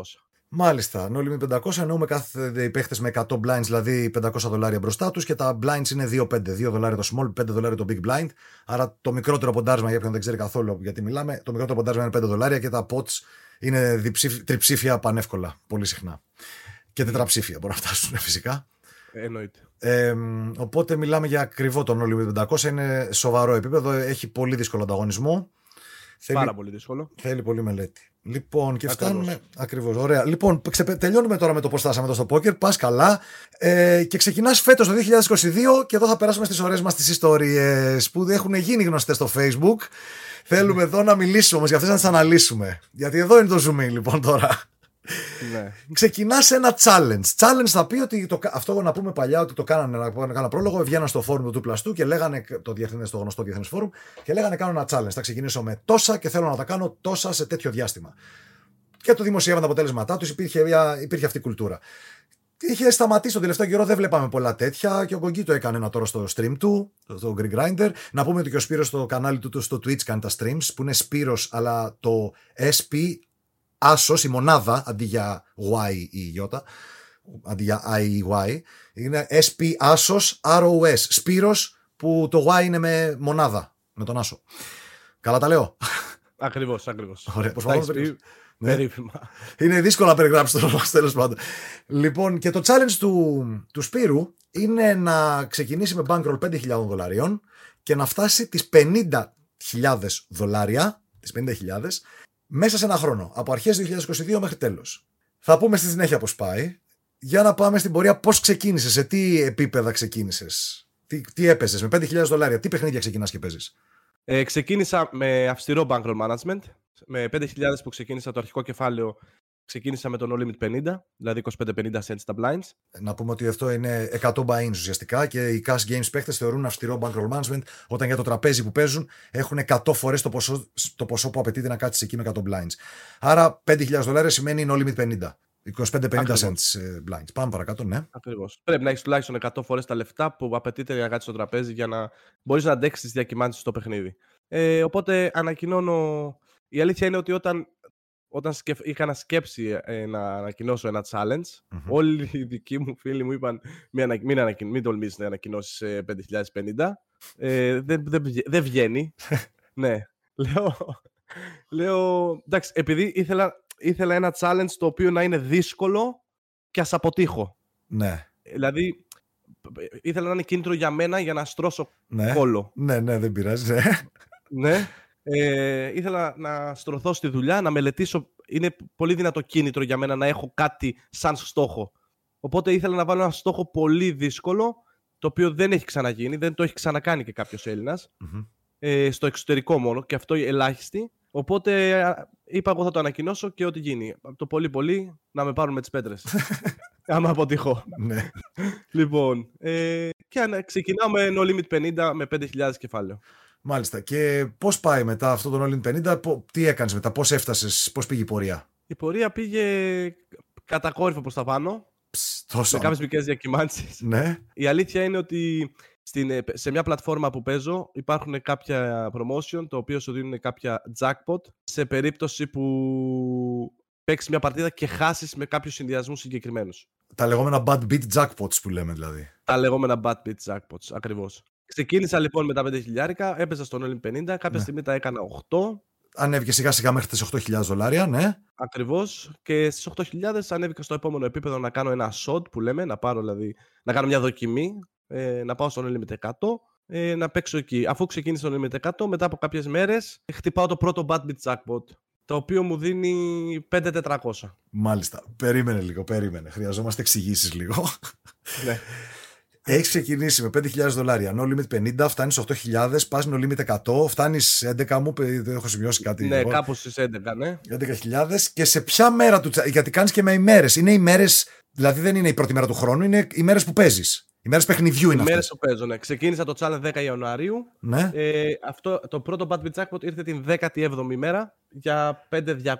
Μάλιστα. No Limit 500 εννοούμε κάθε παίχτες με 100 blinds, δηλαδή 500 δολάρια μπροστά τους και τα blinds είναι 2-5. 2 δολάρια το small, 5 δολάρια το big blind. Άρα το μικρότερο ποντάρισμα, για ποιον δεν ξέρει καθόλου γιατί μιλάμε, το μικρότερο ποντάρισμα είναι 5 δολάρια και τα pots είναι διψήφ, τριψήφια πανεύκολα πολύ συχνά. Και τετραψήφια μπορεί να φτάσουν φυσικά. Εννοείται. Ε, οπότε μιλάμε για ακριβό τον Όλυμπιο 500. Είναι σοβαρό επίπεδο. Έχει πολύ δύσκολο ανταγωνισμό. Πάρα πολύ δύσκολο. Θέλει πολύ μελέτη. Λοιπόν, και φτάνουμε. Ακριβώς. Ωραία. Λοιπόν, τελειώνουμε τώρα με το πώς φτάσαμε εδώ στο πόκερ. Πας καλά. Ε, και ξεκινάς φέτος το 2022 και εδώ θα περάσουμε στις ωραίες μας τις ιστορίες που έχουν γίνει γνωστές στο Facebook. Θέλουμε εδώ να μιλήσουμε όμως για αυτές να τις αναλύσουμε. Γιατί εδώ είναι το zoom λοιπόν τώρα. Ναι. Ξεκινάς ένα challenge. Challenge θα πει ότι το, αυτό να πούμε παλιά ότι το κάνανε, να κάνω πρόλογο, βγαίναν στο φόρουμ του πλαστού και λέγανε το, διεθνές, το γνωστό διεθνές φόρουμ και λέγανε κάνω ένα challenge. Θα ξεκινήσω με τόσα και θέλω να τα κάνω τόσα σε τέτοιο διάστημα. Και το δημοσιεύαν τα αποτέλεσματά τους, υπήρχε, υπήρχε αυτή η κουλτούρα. Είχε σταματήσει τον τελευταίο καιρό, δεν βλέπαμε πολλά τέτοια και ο Γκογκί το έκανε ένα τώρα στο stream του, στο Green Grinder. Να πούμε ότι και ο Σπύρος στο κανάλι του στο Twitch κάνει τα streams που είναι Σπύρος αλλά το SP Άσος, η μονάδα αντί για Y ή Y, αντί για I ή Y, είναι SP Άσος ROS. Σπύρος που το Y είναι με μονάδα, με τον Άσο. Καλά τα λέω. Ακριβώς, ακριβώς. Ωραία, προσπαθώ ναι. Είναι δύσκολο να περιγράψεις το τέλος πάντων. Λοιπόν, και το challenge του, του Σπύρου είναι να ξεκινήσει με bankroll 5.000 δολαρίων και να φτάσει τις 50.000 δολάρια, τις 50.000, μέσα σε ένα χρόνο. Από αρχές 2022 μέχρι τέλος. Θα πούμε στη συνέχεια πώς πάει. Για να πάμε στην πορεία πώς ξεκίνησες, σε τι επίπεδα ξεκίνησες; Τι, τι έπαιζες, με 5.000 δολάρια, τι παιχνίδια ξεκινάς και παίζεις; Ε, ξεκίνησα με αυστηρό bankroll management. Με 5.000 που ξεκίνησα το αρχικό κεφάλαιο, ξεκίνησα με τον No Limit 50, δηλαδή 25-50 cents στα blinds. Να πούμε ότι αυτό είναι 100 buy-ins ουσιαστικά και οι cash games παίχτες θεωρούν αυστηρό bankroll management όταν για το τραπέζι που παίζουν έχουν 100 φορές το ποσό, το ποσό που απαιτείται να κάτσεις εκεί με 100 blinds. Άρα 5.000 δολάρια σημαίνει No Limit 50. 25-50 cents ε, blinds. Πάμε παρακάτω, ναι. Ακριβώς. Πρέπει να έχεις τουλάχιστον 100 φορές τα λεφτά που απαιτείται για να κάτσεις στο τραπέζι για να μπορείς να αντέξεις τις διακυμάνσεις στο παιχνίδι. Ε, οπότε ανακοινώνω. Η αλήθεια είναι ότι όταν, όταν σκεφ... είχα να σκέψει ε, να ανακοινώσω ένα challenge, mm-hmm. όλοι οι δικοί μου φίλοι μου είπαν μην, ανα... μην, ανακοιν... μην τολμήσεις να ανακοινώσεις 5.050. Ε, δεν, δεν, δεν βγαίνει. ναι. Λέω, λέω, εντάξει, επειδή ήθελα, ήθελα ένα challenge το οποίο να είναι δύσκολο και ας αποτύχω. Ναι. Δηλαδή, ήθελα να είναι κίνητρο για μένα για να στρώσω Ναι. κόλλο. Ναι, ναι, δεν πειράζει. Ναι. Ναι. Ε, ήθελα να στρωθώ στη δουλειά, να μελετήσω. Είναι πολύ δυνατό κίνητρο για μένα να έχω κάτι σαν στόχο. Οπότε ήθελα να βάλω ένα στόχο πολύ δύσκολο, το οποίο δεν έχει ξαναγίνει, δεν το έχει ξανακάνει και κάποιος Έλληνας. Μμμ. Ε, στο εξωτερικό μόνο και αυτό ελάχιστη. Οπότε α, είπα εγώ θα το ανακοινώσω και ό,τι γίνει. Το πολύ πολύ να με πάρουν με τις πέτρες. Άμα αποτύχω. ναι. Λοιπόν, ε, και ανα- ξεκινάω με No Limit 50 με 5.000 κεφάλαιο. Μάλιστα. Και πώς πάει μετά αυτό το All In 50, πο- τι έκανες μετά, πώς έφτασες, πώς πήγε η πορεία; Η πορεία πήγε κατακόρυφο προς τα πάνω, Ψ, τόσο. με κάποιες μικρές διακυμάνσεις. Ναι. Η αλήθεια είναι ότι στην, ε, σε μια πλατφόρμα που παίζω υπάρχουν κάποια promotion, το οποίο σου δίνουν κάποια jackpot σε περίπτωση που παίξεις μια παρτίδα και χάσεις με κάποιους συνδυασμούς συγκεκριμένους. Τα λεγόμενα bad beat jackpots που λέμε δηλαδή. Τα λεγόμενα bad beat jackpots, ακριβώς. Ξεκίνησα λοιπόν με τα 5 χιλιάρικα, έπαιζα στον All In 50, κάποια Ναι. στιγμή τα έκανα 8, Ανέβηκε σιγά σιγά μέχρι τις 8.000 δολάρια, ναι. Ακριβώς και στις 8.000 ανέβηκα στο επόμενο επίπεδο να κάνω ένα shot που λέμε, να πάρω δηλαδή, να κάνω μια δοκιμή, ε, να πάω στον Limit 100, ε, να παίξω εκεί. Αφού ξεκίνησα στον Limit 100, μετά από κάποιες μέρες χτυπάω το πρώτο Bad Beat Jackpot, το οποίο μου δίνει 5.400. Μάλιστα. Περίμενε λίγο, περίμενε. Χρειαζόμαστε εξηγήσεις λίγο. ναι. Έχεις ξεκινήσει με 5.000 δολάρια. No limit 50, φτάνεις 8.000, πας no limit 100, φτάνεις 11 μου, παι- δεν έχω σημειώσει κάτι. ναι, εγώ. κάπου στις 11, ναι. 11.000 και σε ποια μέρα του τσα- Γιατί κάνεις και με ημέρες. Είναι ημέρες, δηλαδή δεν είναι η πρώτη μέρα του χρόνου, είναι ημέρε που παίζεις. Ημέρε παιχνιδιού είναι Οι μέρες αυτέ. που παίζω, ναι. Ξεκίνησα το challenge 10 Ιανουαρίου. Ναι. Ε, αυτό, το πρώτο Bad Beat Jackpot ήρθε την 17η μέρα για 5.200.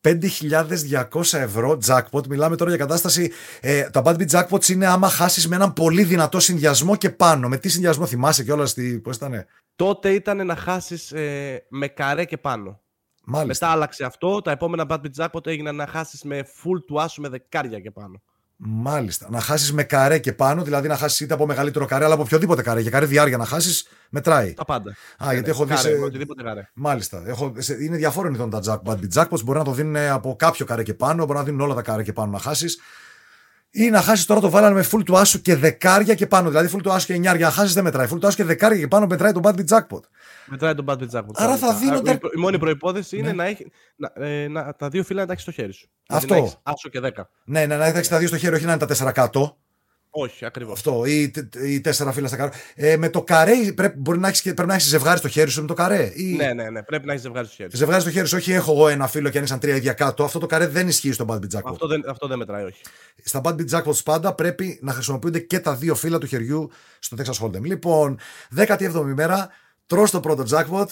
5.200 ευρώ jackpot. Μιλάμε τώρα για κατάσταση. Ε, τα bad beat jackpots είναι άμα χάσεις με έναν πολύ δυνατό συνδυασμό και πάνω. Με τι συνδυασμό θυμάσαι κιόλας. Πώς ήταν. Τότε ήταν να χάσεις ε, με καρέ και πάνω. Μάλιστα. Μετά άλλαξε αυτό. Τα επόμενα Bad Beat Jackpot έγιναν να χάσεις με full του άσου με δεκάρια και πάνω. Μάλιστα. Να χάσεις με καρέ και πάνω, δηλαδή να χάσεις είτε από μεγαλύτερο καρέ, αλλά από οποιοδήποτε καρέ. Για καρέ διάρκεια να χάσεις, μετράει. Τα πάντα. Α, Ναι, γιατί ναι, έχω δει. καρέ, σε- με οτιδήποτε καρέ. Μάλιστα. Έχω... σε- Είναι διαφόρων ειδών τα jack, bad beat jackpots. Μπορεί να το δίνουν από κάποιο καρέ και πάνω, μπορεί να δίνουν όλα τα καρέ και πάνω να χάσεις. Ή να χάσεις τώρα το βάλανε με full του άσου και δεκάρια και πάνω. Δηλαδή full του άσου και εννιάρια. Να χάσεις δεν μετράει. Full του άσου και δεκάρια και πάνω μετράει το bad beat jackpot. Μετράει τον Bad Beat Jackpot. Άρα θα κανονικά. δίνονται- Α, Η, προ- η μόνη προπόθεση είναι Ναι. να έχει. Να, ε, να, τα δύο φύλλα να τα έχεις στο χέρι σου. Αυτό. Δηλαδή να έχεις άσο και 10. Ναι, ναι, να έχεις τα δύο στο χέρι, όχι να είναι τα τέσσερα κάτω. Όχι, ακριβώς. Αυτό. Ή, τε- ή τέσσερα φύλλα στα καρέ. Ε, με το καρέ πρέπει, μπορεί να έχεις, και- πρέπει να έχεις ζευγάρι στο χέρι σου με το καρέ. Ή... Ναι, ναι, ναι. Πρέπει να έχεις ζευγάρι στο χέρι. σου. Ζευγάρι στο χέρι σου, όχι έχω εγώ ένα φύλλο και ανοίξαν τρία ίδια κάτω. Αυτό το καρέ δεν ισχύει στο bad beat jackpot. Αυτό δεν, αυτό δεν μετράει, όχι. Στα bad beat jackpots πάντα πρέπει να χρησιμοποιούνται και τα δύο φύλλα του χεριού στο Texas Hold'em. Λοιπόν, 17η μέρα, τρως το πρώτο jackpot,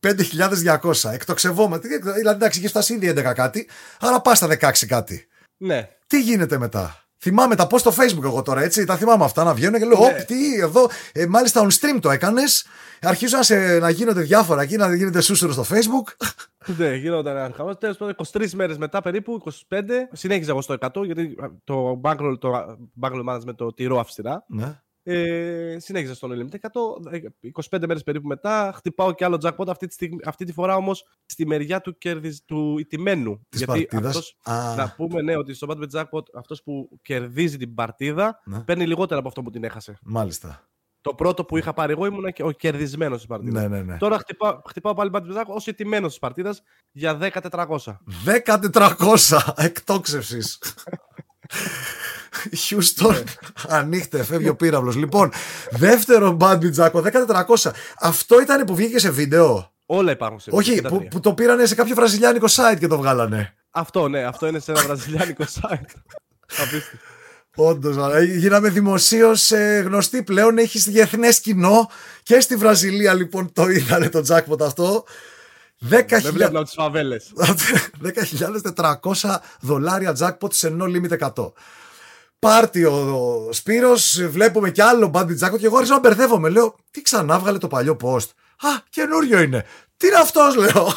5.200. Εκτοξευόμαστε. Δηλαδή, εντάξει, είχε φτάσει ήδη 11 κάτι, άρα πας στα 16 κάτι. Ναι. Τι γίνεται μετά; Θυμάμαι τα post στο facebook εγώ τώρα, έτσι. Τα θυμάμαι αυτά να βγαίνουν και λέω: Ναι. «Οπ, τι εδώ. Ε, μάλιστα on stream το έκανες. Αρχίζουν να, σε, να γίνονται διάφορα εκεί, να γίνεται σούσουρο στο facebook. Ναι, γινόταν ένα χαμό. Τέλος πάντων, 23 μέρες μετά περίπου, 25, συνέχιζα εγώ στο 100 γιατί το bankroll, το bankroll management το τηρώ αυστηρά. ναι. Ε, συνέχιζα στον Limit 100. 25 μέρες περίπου μετά χτυπάω και άλλο jackpot. Αυτή τη, στιγμή, αυτή τη φορά όμως στη μεριά του, κέρδις, του ηττημένου. Της Γιατί παρτίδας; αυτός, Α. να πούμε ναι, ότι στο Bad Bet Jackpot αυτός που κερδίζει την παρτίδα Ναι. παίρνει λιγότερα από αυτό που την έχασε. Μάλιστα. Το πρώτο που είχα πάρει εγώ ήμουν και ο κερδισμένος της παρτίδας. Ναι, ναι, ναι. Τώρα χτυπάω, χτυπάω πάλι Bad Bet Jackpot ως ηττημένος της παρτίδας για 10-400. 10-400 εκτόξευσης. Χιούστον, ανοίχτε, φεύγει ο πύραυλος. Λοιπόν, δεύτερο μπάντι τζάκο, 10-400. Αυτό ήταν που βγήκε σε βίντεο; Όλα υπάρχουν σε Όχι, και τα που, τρία. που το πήρανε σε κάποιο βραζιλιάνικο site και το βγάλανε. Αυτό ναι, αυτό είναι σε ένα βραζιλιάνικο site. Απίστευτο. Όντω, γίναμε δημοσίως γνωστοί πλέον. Έχει διεθνές κοινό και στη Βραζιλία λοιπόν το είδανε το jackpot αυτό. 10.000 Δεν βλέπουν από τις φαβέλες. 10.400 δολάρια jackpot σε no limit 100. Πάρτι ο, ο Σπύρος, βλέπουμε κι άλλο bandit jackpot και εγώ άρχισα να μπερδεύομαι. Λέω, τι ξανά βγάλε το παλιό post. Α, καινούριο είναι. Τι είναι αυτός λέω.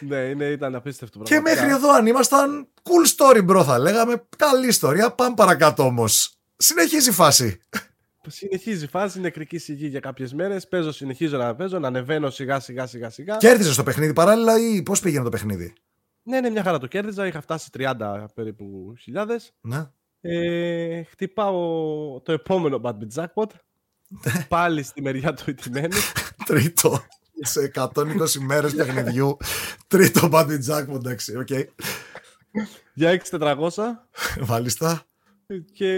ναι, είναι, ήταν απίστευτο και πραγματικά. μέχρι εδώ αν ήμασταν cool story bro θα λέγαμε. Καλή ιστορία, πάμε παρακάτω όμως. Συνεχίζει η φάση. Συνεχίζει η φάση, νεκρική σιγή για κάποιες μέρες. Παίζω, συνεχίζω να παίζω, να ανεβαίνω σιγά σιγά σιγά σιγά. Κέρδιζε το παιχνίδι παράλληλα ή πώς πήγαινε το παιχνίδι; Ναι, ναι, μια χαρά το κέρδιζα. Είχα φτάσει 30 περίπου χιλιάδες. Ναι. Ε, χτυπάω το επόμενο Bad Beat Jackpot. Πάλι στη μεριά του ηττημένου. Τρίτο. Σε 120 μέρες παιχνιδιού. Τρίτο Bad Beat Jackpot, εντάξει, οκ. Για 6.400. Μάλιστα. Και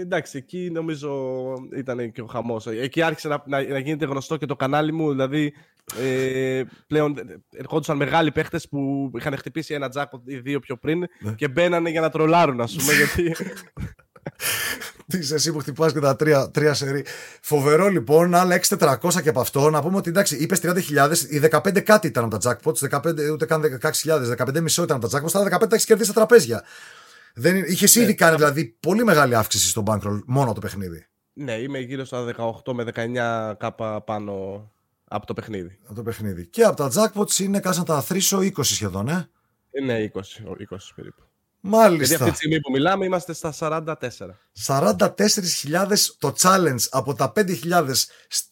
εντάξει, εκεί νομίζω ήταν και ο χαμός. Εκεί άρχισε να, να, να, γίνεται γνωστό και το κανάλι μου. Δηλαδή, ε, πλέον ερχόντουσαν μεγάλοι παίχτες που είχαν χτυπήσει ένα τζάκο ή δύο πιο πριν ναι. και μπαίνανε για να τρολάρουν, ας πούμε. γιατί... Τις είσαι εσύ που χτυπάς και τα τρία, τρία σερί. Φοβερό λοιπόν, άλλα 6.400 και από αυτό. Να πούμε ότι εντάξει, είπες 30.000, οι 15 κάτι ήταν από τα jackpots, 15, ούτε καν 16.000, 15 μισό ήταν από τα jackpots, τα 15 τα έχεις κερδίσει στα τραπέζια. Δεν, είχες ήδη ναι, κάνει δηλαδή πολύ μεγάλη αύξηση στο bankroll μόνο το παιχνίδι. Ναι, είμαι γύρω στα 18 με 19 κάπα πάνω από το παιχνίδι. Από το παιχνίδι. Και από τα jackpots είναι κάτι να τα θρήσω 20 σχεδόν, ε. ε ναι, 20, 20 περίπου. Μάλιστα. Γιατί αυτή τη στιγμή που μιλάμε είμαστε στα 44. 44.000 το challenge από τα 5.000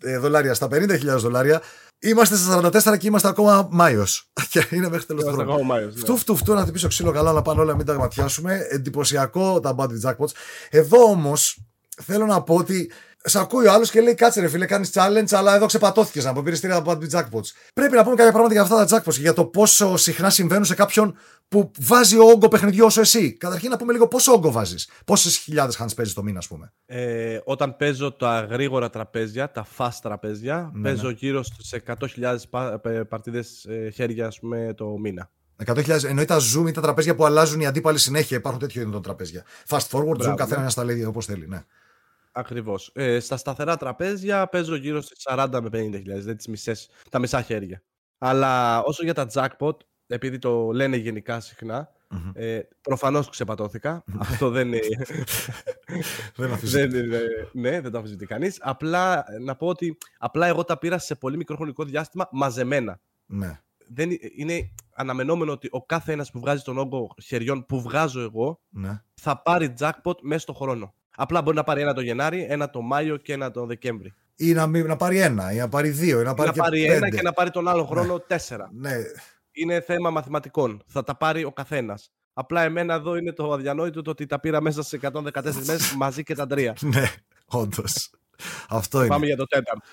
ε, δολάρια στα 50.000 δολάρια. Είμαστε στα 44 και είμαστε ακόμα Μάιος. Και είναι μέχρι τέλος του χρόνου. Φτού, φτού, φτού, να χτυπήσω ξύλο καλά, να πάνε όλα, μην τα ματιάσουμε. Εντυπωσιακό τα Buddy Jackpots. Εδώ όμως θέλω να πω ότι σε ακούει ο άλλος και λέει: Κάτσε ρε φίλε, κάνεις challenge, αλλά εδώ ξεπατώθηκες να πω. Πήρε από τα jackpots. Πρέπει να πούμε κάποια πράγματα για αυτά τα jackpots και για το πόσο συχνά συμβαίνουν σε κάποιον που βάζει ο όγκο παιχνιδιού όσο εσύ. Καταρχήν να πούμε λίγο πόσο όγκο βάζεις. Πόσες χιλιάδες χάνει παίζει το μήνα, ας πούμε. Ε, όταν παίζω τα γρήγορα τραπέζια, τα fast τραπέζια, ναι, παίζω ναι. γύρω στις 100.000 παρτίδες ε, χέρια ας πούμε, το μήνα. 100.000 εννοεί τα zoom ή τα τραπέζια που αλλάζουν οι αντίπαλοι συνέχεια. Υπάρχουν τέτοιο είδο τραπέζια. Fast forward, Μπράβο, zoom, καθένα ναι. τα λέει όπως θέλει. Ναι. Ακριβώς. Ε, στα σταθερά τραπέζια παίζω γύρω στις 40 με 50.000, δηλαδή τις μισές, τα μισά χέρια. Αλλά όσο για τα jackpot, επειδή το λένε γενικά συχνά, mm-hmm. ε, προφανώς ξεπατώθηκα. Αυτό δεν είναι. δεν είναι. Ναι, δεν το αμφισβητεί κανείς. Απλά να πω ότι απλά εγώ τα πήρα σε πολύ μικρό χρονικό διάστημα μαζεμένα. Ναι. Δεν, είναι αναμενόμενο ότι ο κάθε ένας που βγάζει τον όγκο χεριών που βγάζω εγώ ναι. θα πάρει jackpot μέσα στο χρόνο. Απλά μπορεί να πάρει ένα το Γενάρη, ένα το Μάιο και ένα το Δεκέμβρη. Ή να, να πάρει ένα, ή να πάρει δύο, ή να πάρει, ή να πάρει ένα και να πάρει τον άλλο χρόνο ναι. τέσσερα. Ναι. Είναι θέμα μαθηματικών. Θα τα πάρει ο καθένας. Απλά εμένα εδώ είναι το αδιανόητο το ότι τα πήρα μέσα σε 114 μέρες μαζί και τα τρία. ναι, όντως. Αυτό είναι. Πάμε για το τέταρτο.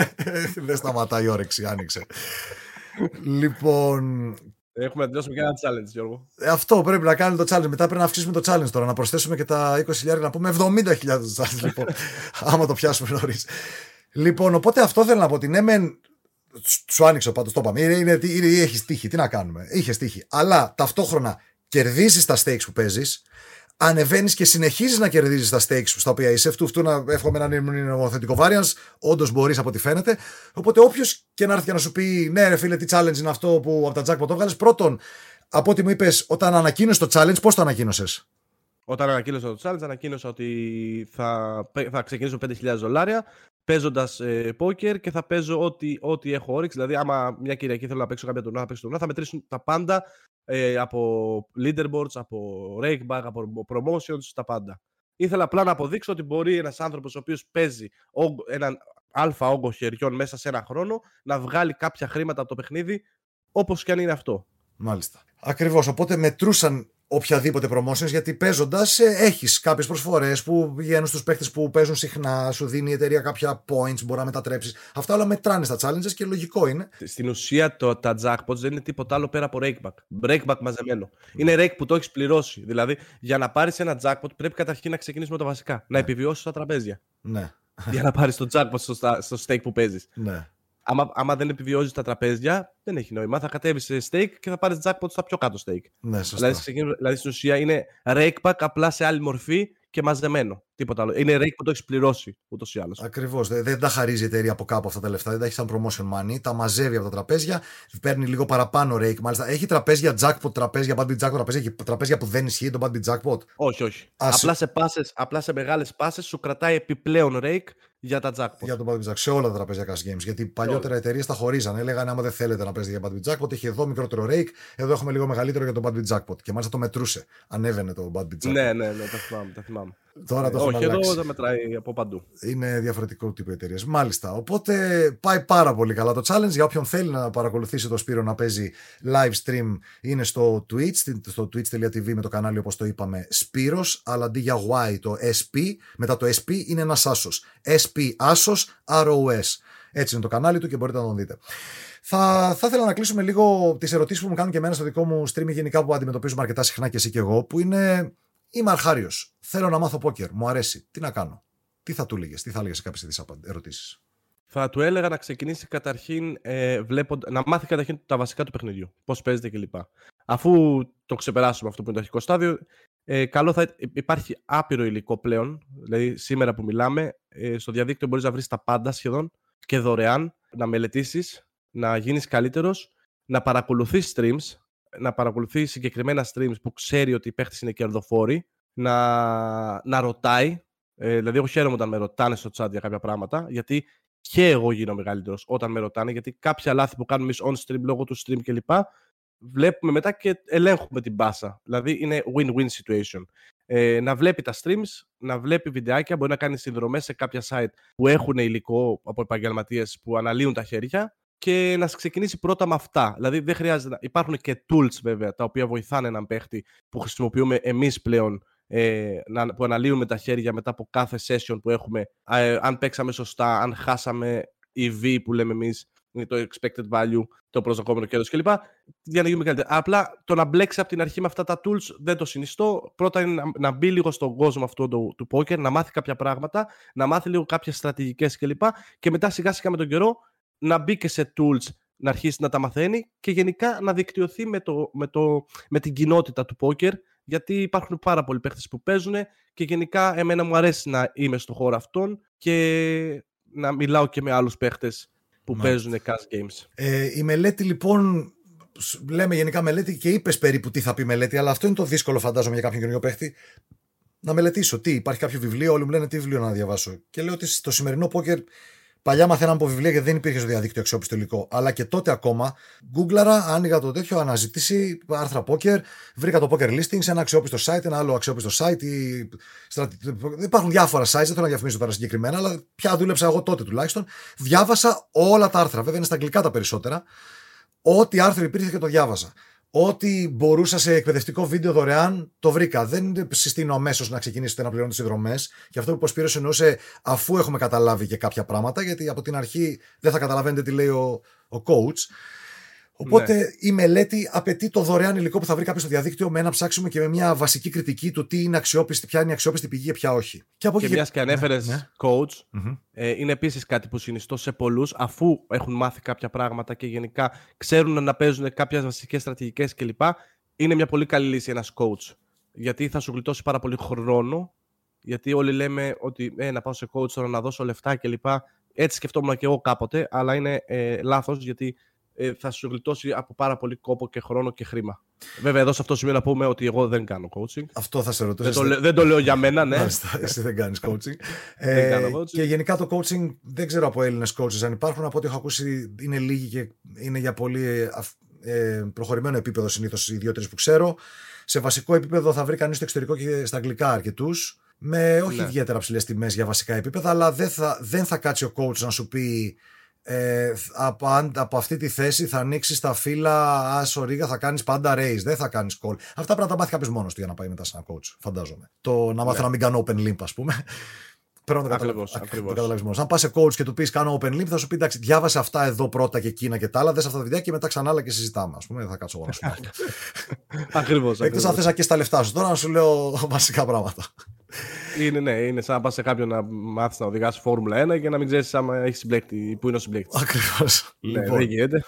Δεν σταματάει η όρεξη, άνοιξε. λοιπόν, Έχουμε να τελειώσουμε και ένα challenge, Γιώργο. Ε, αυτό πρέπει να κάνουμε το challenge. Μετά πρέπει να αυξήσουμε το challenge τώρα. Να προσθέσουμε και τα 20.000 να πούμε 70.000 challenge. λοιπόν, άμα το πιάσουμε νωρίς. Λοιπόν, οπότε αυτό θέλω να πω ότι ναι, μεν. Σου άνοιξε πάντως, το είπαμε. Είναι, είναι, είναι, έχει τύχη, τι να κάνουμε. Είχε τύχη. Αλλά ταυτόχρονα κερδίζεις τα stakes που παίζεις, ανεβαίνεις και συνεχίζεις να κερδίζεις τα stakes στα οποία είσαι. Αυτού, αυτού να εύχομαι να είναι νομοθετικό variance. Όντως μπορείς από ό,τι φαίνεται. Οπότε όποιος και να έρθει να σου πει, ναι, ρε φίλε, τι challenge είναι αυτό που από τα jackpot το έβγαλε. Πρώτον, από ό,τι μου είπες, όταν ανακοίνωσε το challenge, πώς το ανακοίνωσες; Όταν ανακοίνωσα το challenge, ανακοίνωσα ότι θα, θα ξεκινήσω 5.000 δολάρια παίζοντας ε, poker και θα παίζω ό,τι, ό,τι έχω όρεξη. Δηλαδή, άμα μια Κυριακή θέλω να παίξω κάποια τουρνά, θα παίξω τουρνά, θα μετρήσουν τα πάντα ε, από leaderboards, από rakeback, από promotions, τα πάντα. Ήθελα απλά να αποδείξω ότι μπορεί ένας άνθρωπος ο οποίος παίζει έναν αλφα όγκο χεριών μέσα σε ένα χρόνο να βγάλει κάποια χρήματα από το παιχνίδι, όπως και αν είναι αυτό. Μάλιστα. Ακριβώς. Οπότε μετρούσαν οποιαδήποτε promotions γιατί παίζοντας ε, έχεις κάποιες προσφορές που πηγαίνουν στους παίχτε που παίζουν συχνά, σου δίνει η εταιρεία κάποια points, μπορεί να μετατρέψεις. Αυτά όλα μετράνε στα challenges και λογικό είναι. Στην ουσία το, τα jackpots δεν είναι τίποτα άλλο πέρα από rakeback. Breakback μαζεμένο. Είναι rake που το έχεις πληρώσει. Δηλαδή για να πάρεις ένα jackpot πρέπει καταρχήν να ξεκινήσεις με τα βασικά. Ναι. Να επιβιώσεις τα τραπέζια. Ναι. Για να πάρεις το jackpot στο, στο stake που παίζεις. Ναι. Άμα, άμα δεν επιβιώσεις τα τραπέζια, δεν έχει νόημα. Θα κατέβεις σε stake και θα πάρεις jackpot στα πιο κάτω stake. Ναι, σωστά. Δηλαδή, δηλαδή στην ουσία είναι rake pack απλά σε άλλη μορφή και μαζεμένο. Τίποτα άλλο. Είναι rake που το έχεις πληρώσει ούτως ή άλλως. Ακριβώς. Δεν, δεν τα χαρίζει η εταιρεία από κάπου αυτά τα λεφτά. Δεν τα έχεις σαν promotion money. Τα μαζεύει από τα τραπέζια. Παίρνει λίγο παραπάνω rake. Μάλιστα. Έχει τραπέζια jackpot, τραπέζια bandit jackpot, τραπέζια, και τραπέζια που δεν ισχύει το bandit jackpot. Όχι, όχι. Απλά σε, πάσες, απλά σε μεγάλες πάσει σου κρατάει επιπλέον rake για τα jackpot. Για το Bad Jackpot. Σε όλα τα τραπέζια cash games. Γιατί παλιότερα οι εταιρείες τα χωρίζανε. Έλεγαν άμα δεν θέλετε να παίζετε για Bad Jackpot, έχει εδώ μικρότερο rake, εδώ έχουμε λίγο μεγαλύτερο για το Bad Jackpot. Και μάλιστα το μετρούσε. Ανέβαινε το Bad Jackpot. Ναι, ναι, ναι, τα θυμάμαι. Τα θυμάμαι. Τώρα το Όχι, αλλάξει. εδώ δεν μετράει από παντού. Είναι διαφορετικό τύπο εταιρείες. Μάλιστα. Οπότε πάει πάρα πολύ καλά το challenge. Για όποιον θέλει να παρακολουθήσει το Σπύρο να παίζει live stream, είναι στο Twitch, στο twitch.tv με το κανάλι όπως το είπαμε Σπύρος, αλλά αντί για Y το SP, μετά το SP είναι ένας άσος. SP Άσος ROS. Έτσι είναι το κανάλι του και μπορείτε να τον δείτε. Θα, θα ήθελα να κλείσουμε λίγο τις ερωτήσεις που μου κάνουν και εμένα στο δικό μου stream γενικά που αντιμετωπίζουμε αρκετά συχνά και εσύ και εγώ, που είναι Είμαι αρχάριος. Θέλω να μάθω πόκερ. Μου αρέσει. Τι να κάνω; Τι θα του έλεγες, τι θα έλεγες σε κάποιες ερωτήσεις; Θα του έλεγα να ξεκινήσει καταρχήν, ε, βλέποντα, να μάθει καταρχήν τα βασικά του παιχνιδιού. Πώς παίζεται κλπ. Αφού το ξεπεράσουμε αυτό που είναι το αρχικό στάδιο, ε, καλό θα υπάρχει άπειρο υλικό πλέον. Δηλαδή, σήμερα που μιλάμε, ε, στο διαδίκτυο μπορείς να βρεις τα πάντα σχεδόν και δωρεάν, να μελετήσεις, να γίνεις καλύτερος, να παρακολουθείς streams, να παρακολουθεί συγκεκριμένα streams που ξέρει ότι οι παίχτες είναι κερδοφόροι, να, να ρωτάει. Ε, δηλαδή, εγώ χαίρομαι όταν με ρωτάνε στο chat για κάποια πράγματα, γιατί και εγώ γίνω μεγαλύτερος όταν με ρωτάνε, γιατί κάποια λάθη που κάνουμε εμείς on stream λόγω του stream κλπ. Βλέπουμε μετά και ελέγχουμε την μπάσα. Δηλαδή είναι win-win situation. Ε, να βλέπει τα streams, να βλέπει βιντεάκια, μπορεί να κάνει συνδρομές σε κάποια site που έχουν υλικό από επαγγελματίες που αναλύουν τα χέρια και να ξεκινήσει πρώτα με αυτά. Δηλαδή δεν χρειάζεται να... Υπάρχουν και tools βέβαια τα οποία βοηθάνε έναν παίχτη που χρησιμοποιούμε εμείς πλέον ε, να, που αναλύουμε τα χέρια μετά από κάθε session που έχουμε ε, αν παίξαμε σωστά, αν χάσαμε EV που λέμε εμείς το expected value, το προσδοκόμενο κέρδος κλπ. Για να γίνουμε καλύτερα. Απλά το να μπλέξει από την αρχή με αυτά τα tools δεν το συνιστώ. Πρώτα είναι να, να μπει λίγο στον κόσμο αυτό του, του poker, να μάθει κάποια πράγματα, να μάθει λίγο κάποιες στρατηγικές κλπ. Και, και μετά σιγά σιγά με τον καιρό να μπει και σε tools να αρχίσει να τα μαθαίνει και γενικά να δικτυωθεί με, το, με, το, με την κοινότητα του poker γιατί υπάρχουν πάρα πολλοί παίχτες που παίζουν και γενικά εμένα μου αρέσει να είμαι στο χώρο αυτόν και να μιλάω και με άλλους παίχτες που παίζουν cash games. Ε, η μελέτη λοιπόν λέμε γενικά μελέτη και είπες περίπου τι θα πει μελέτη, αλλά αυτό είναι το δύσκολο, φαντάζομαι, για κάποιον καινούριο παίχτη. Να μελετήσω τι, υπάρχει κάποιο βιβλίο, όλοι μου λένε τι βιβλίο να διαβάσω. Και λέω ότι στο σημερινό πόκερ Παλιά μαθαίναμε από βιβλία γιατί δεν υπήρχε στο διαδίκτυο αξιόπιστο υλικό. Αλλά και τότε ακόμα, γκούγκλαρα, άνοιγα το τέτοιο, αναζήτηση, άρθρα poker, βρήκα το poker listing σε ένα αξιόπιστο site, ένα άλλο αξιόπιστο site. Ή... Υπάρχουν διάφορα sites, δεν θέλω να διαφημίσω τώρα συγκεκριμένα, αλλά πια δούλεψα εγώ τότε τουλάχιστον. Διάβασα όλα τα άρθρα, βέβαια είναι στα αγγλικά τα περισσότερα. Ό,τι άρθρο υπήρχε και το διάβασα. Ό,τι μπορούσα σε εκπαιδευτικό βίντεο δωρεάν, το βρήκα. Δεν συστήνω αμέσως να ξεκινήσετε να πληρώνετε συνδρομέ. Και αυτό που ο Σπύρος εννοούσε αφού έχουμε καταλάβει και κάποια πράγματα, γιατί από την αρχή δεν θα καταλαβαίνετε τι λέει ο, ο coach. Οπότε ναι. η μελέτη απαιτεί το δωρεάν υλικό που θα βρει κάποιος στο διαδίκτυο με ένα ψάξιμο και με μια βασική κριτική του τι είναι αξιόπιστη, ποια είναι η αξιόπιστη πηγή και ποια όχι. Και, από και μιας και ανέφερες ναι, ναι. coach, mm-hmm. ε, είναι επίσης κάτι που συνιστώ σε πολλούς αφού έχουν μάθει κάποια πράγματα και γενικά ξέρουν να παίζουν κάποιες βασικές στρατηγικές κλπ. Είναι μια πολύ καλή λύση ένας coach. Γιατί θα σου γλιτώσει πάρα πολύ χρόνο. Γιατί όλοι λέμε ότι ε, να πάω σε coach τώρα να δώσω λεφτά κλπ. Έτσι σκεφτόμουν και εγώ κάποτε, αλλά είναι ε, λάθος γιατί ε, θα σου γλιτώσει από πάρα πολύ κόπο και χρόνο και χρήμα. Βέβαια, εδώ σε αυτό το σημείο να πούμε ότι εγώ δεν κάνω coaching. Αυτό θα σε ρωτήσω. Δεν, το, δεν το λέω για μένα, ναι. εσύ δεν κάνεις coaching. ε, δεν κάνω coaching. Και γενικά το coaching δεν ξέρω από Έλληνες coaches αν υπάρχουν. Από ό,τι έχω ακούσει είναι λίγοι και είναι για πολύ ε, προχωρημένο επίπεδο συνήθως οι δύο-τρει που ξέρω. Σε βασικό επίπεδο θα βρει κανείς στο εξωτερικό και στα αγγλικά αρκετούς. Με όχι ναι. ιδιαίτερα ψηλές τιμές για βασικά επίπεδα, αλλά δεν θα, δεν θα κάτσει ο coach να σου πει ε, από, από αυτή τη θέση θα ανοίξεις τα φύλλα άσο ρίγα, θα κάνεις πάντα raise, δεν θα κάνεις call. Αυτά πρέπει να τα μάθει κάποιος μόνος του για να πάει μετά σε ένα coach, φαντάζομαι. Το να μάθει ναι. να μην κάνω open limp, ας πούμε. Πρέπει να το καταλάβει μόνο. Αν πας σε coach και του πεις κάνω open limp, θα σου πει εντάξει, διάβασε αυτά εδώ πρώτα και εκείνα και τα άλλα, δες αυτά τα βιντεάκια και μετά ξανά άλλα και συζητάμε. Α πούμε, δεν θα κάτσω εγώ να σου πω. Ακριβώς. Εκτός αν θες να και στα λεφτά σου. Τώρα να σου λέω βασικά πράγματα. Είναι, ναι, είναι σαν να πας σε κάποιον να μάθεις να οδηγάσει Φόρμουλα 1 και να μην ξέρεις αν έχεις συμπλέκτη, πού είναι ο συμπλέκτης. Ακριβώς. Ναι, λοιπόν. δεν γίνεται.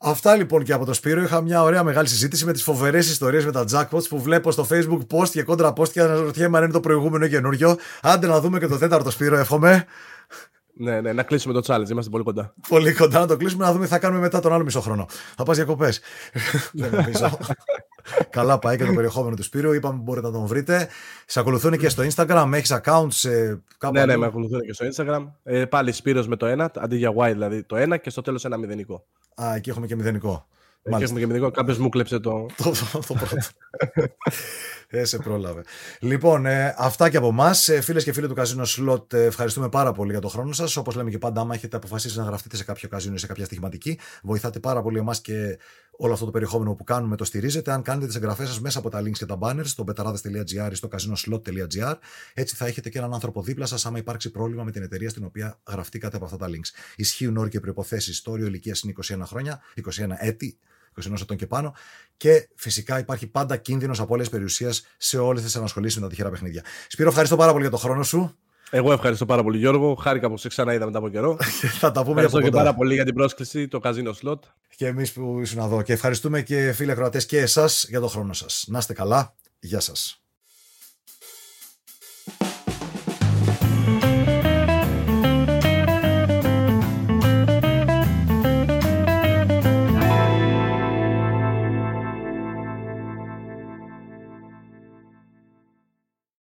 Αυτά λοιπόν και από το Σπύρο. Είχα μια ωραία μεγάλη συζήτηση με τις φοβερές ιστορίες με τα jackpots που βλέπω στο facebook post και κόντρα post και αναρωτιέμαι αν είναι το προηγούμενο ή καινούριο. Άντε να δούμε και το τέταρτο Σπύρο, εύχομαι. Ναι, ναι, να κλείσουμε το challenge. Είμαστε πολύ κοντά. Πολύ κοντά να το κλείσουμε, να δούμε τι θα κάνουμε μετά τον άλλο μισό χρόνο. Θα πας διακοπές. Δεν νομίζω. Καλά πάει και το περιεχόμενο του Σπύρου. Είπαμε που μπορείτε να τον βρείτε. Σε ακολουθούν και στο Instagram. Έχεις accounts σε κάπου. Ναι, ναι, με ακολουθούν και στο Instagram. Ε, πάλι Σπύρος με το ένα, αντί για Y δηλαδή το ένα και στο τέλος ένα μηδενικό. Α, εκεί έχουμε και μηδενικό. Εκεί έχουμε και μηδενικό. Κάποιος μου κλέψε το. το, το, το πρώτο. Ε, σε πρόλαβε. λοιπόν, ε, αυτά και από εμάς. Ε, Φίλες και φίλοι του Καζίνο Slot, ε, ευχαριστούμε πάρα πολύ για τον χρόνο σας. Όπως λέμε και πάντα, άμα έχετε αποφασίσει να γραφτείτε σε κάποιο καζίνο ή σε κάποια στοιχηματική, βοηθάτε πάρα πολύ εμάς και όλο αυτό το περιεχόμενο που κάνουμε το στηρίζετε. Αν κάνετε τις εγγραφές σας μέσα από τα links και τα banners στο betarades.gr ή στο casinoslot.gr, έτσι θα έχετε και έναν άνθρωπο δίπλα σας άμα υπάρξει πρόβλημα με την εταιρεία στην οποία γραφτήκατε από αυτά τα links. Ισχύουν όροι και προποθέσει. Το όριο ηλικίας είναι 21 χρόνια, 21 έτη, 21 ετών και πάνω. Και φυσικά υπάρχει πάντα κίνδυνος απώλειας περιουσίας σε όλες τις ανασχολήσεις με τα τυχερά παιχνίδια. Σπύρο, ευχαριστώ πάρα πολύ για τον χρόνο σου. Εγώ ευχαριστώ πάρα πολύ, Γιώργο. Χάρηκα που σε ξαναείδα μετά από καιρό. θα τα πούμε ευχαριστώ και πάρα πολύ για την πρόσκληση, το Casino Slot. Και εμείς που ήσουν εδώ. Και ευχαριστούμε και φίλοι ακροατές και εσάς για τον χρόνο σας. Να είστε καλά. Γεια σας.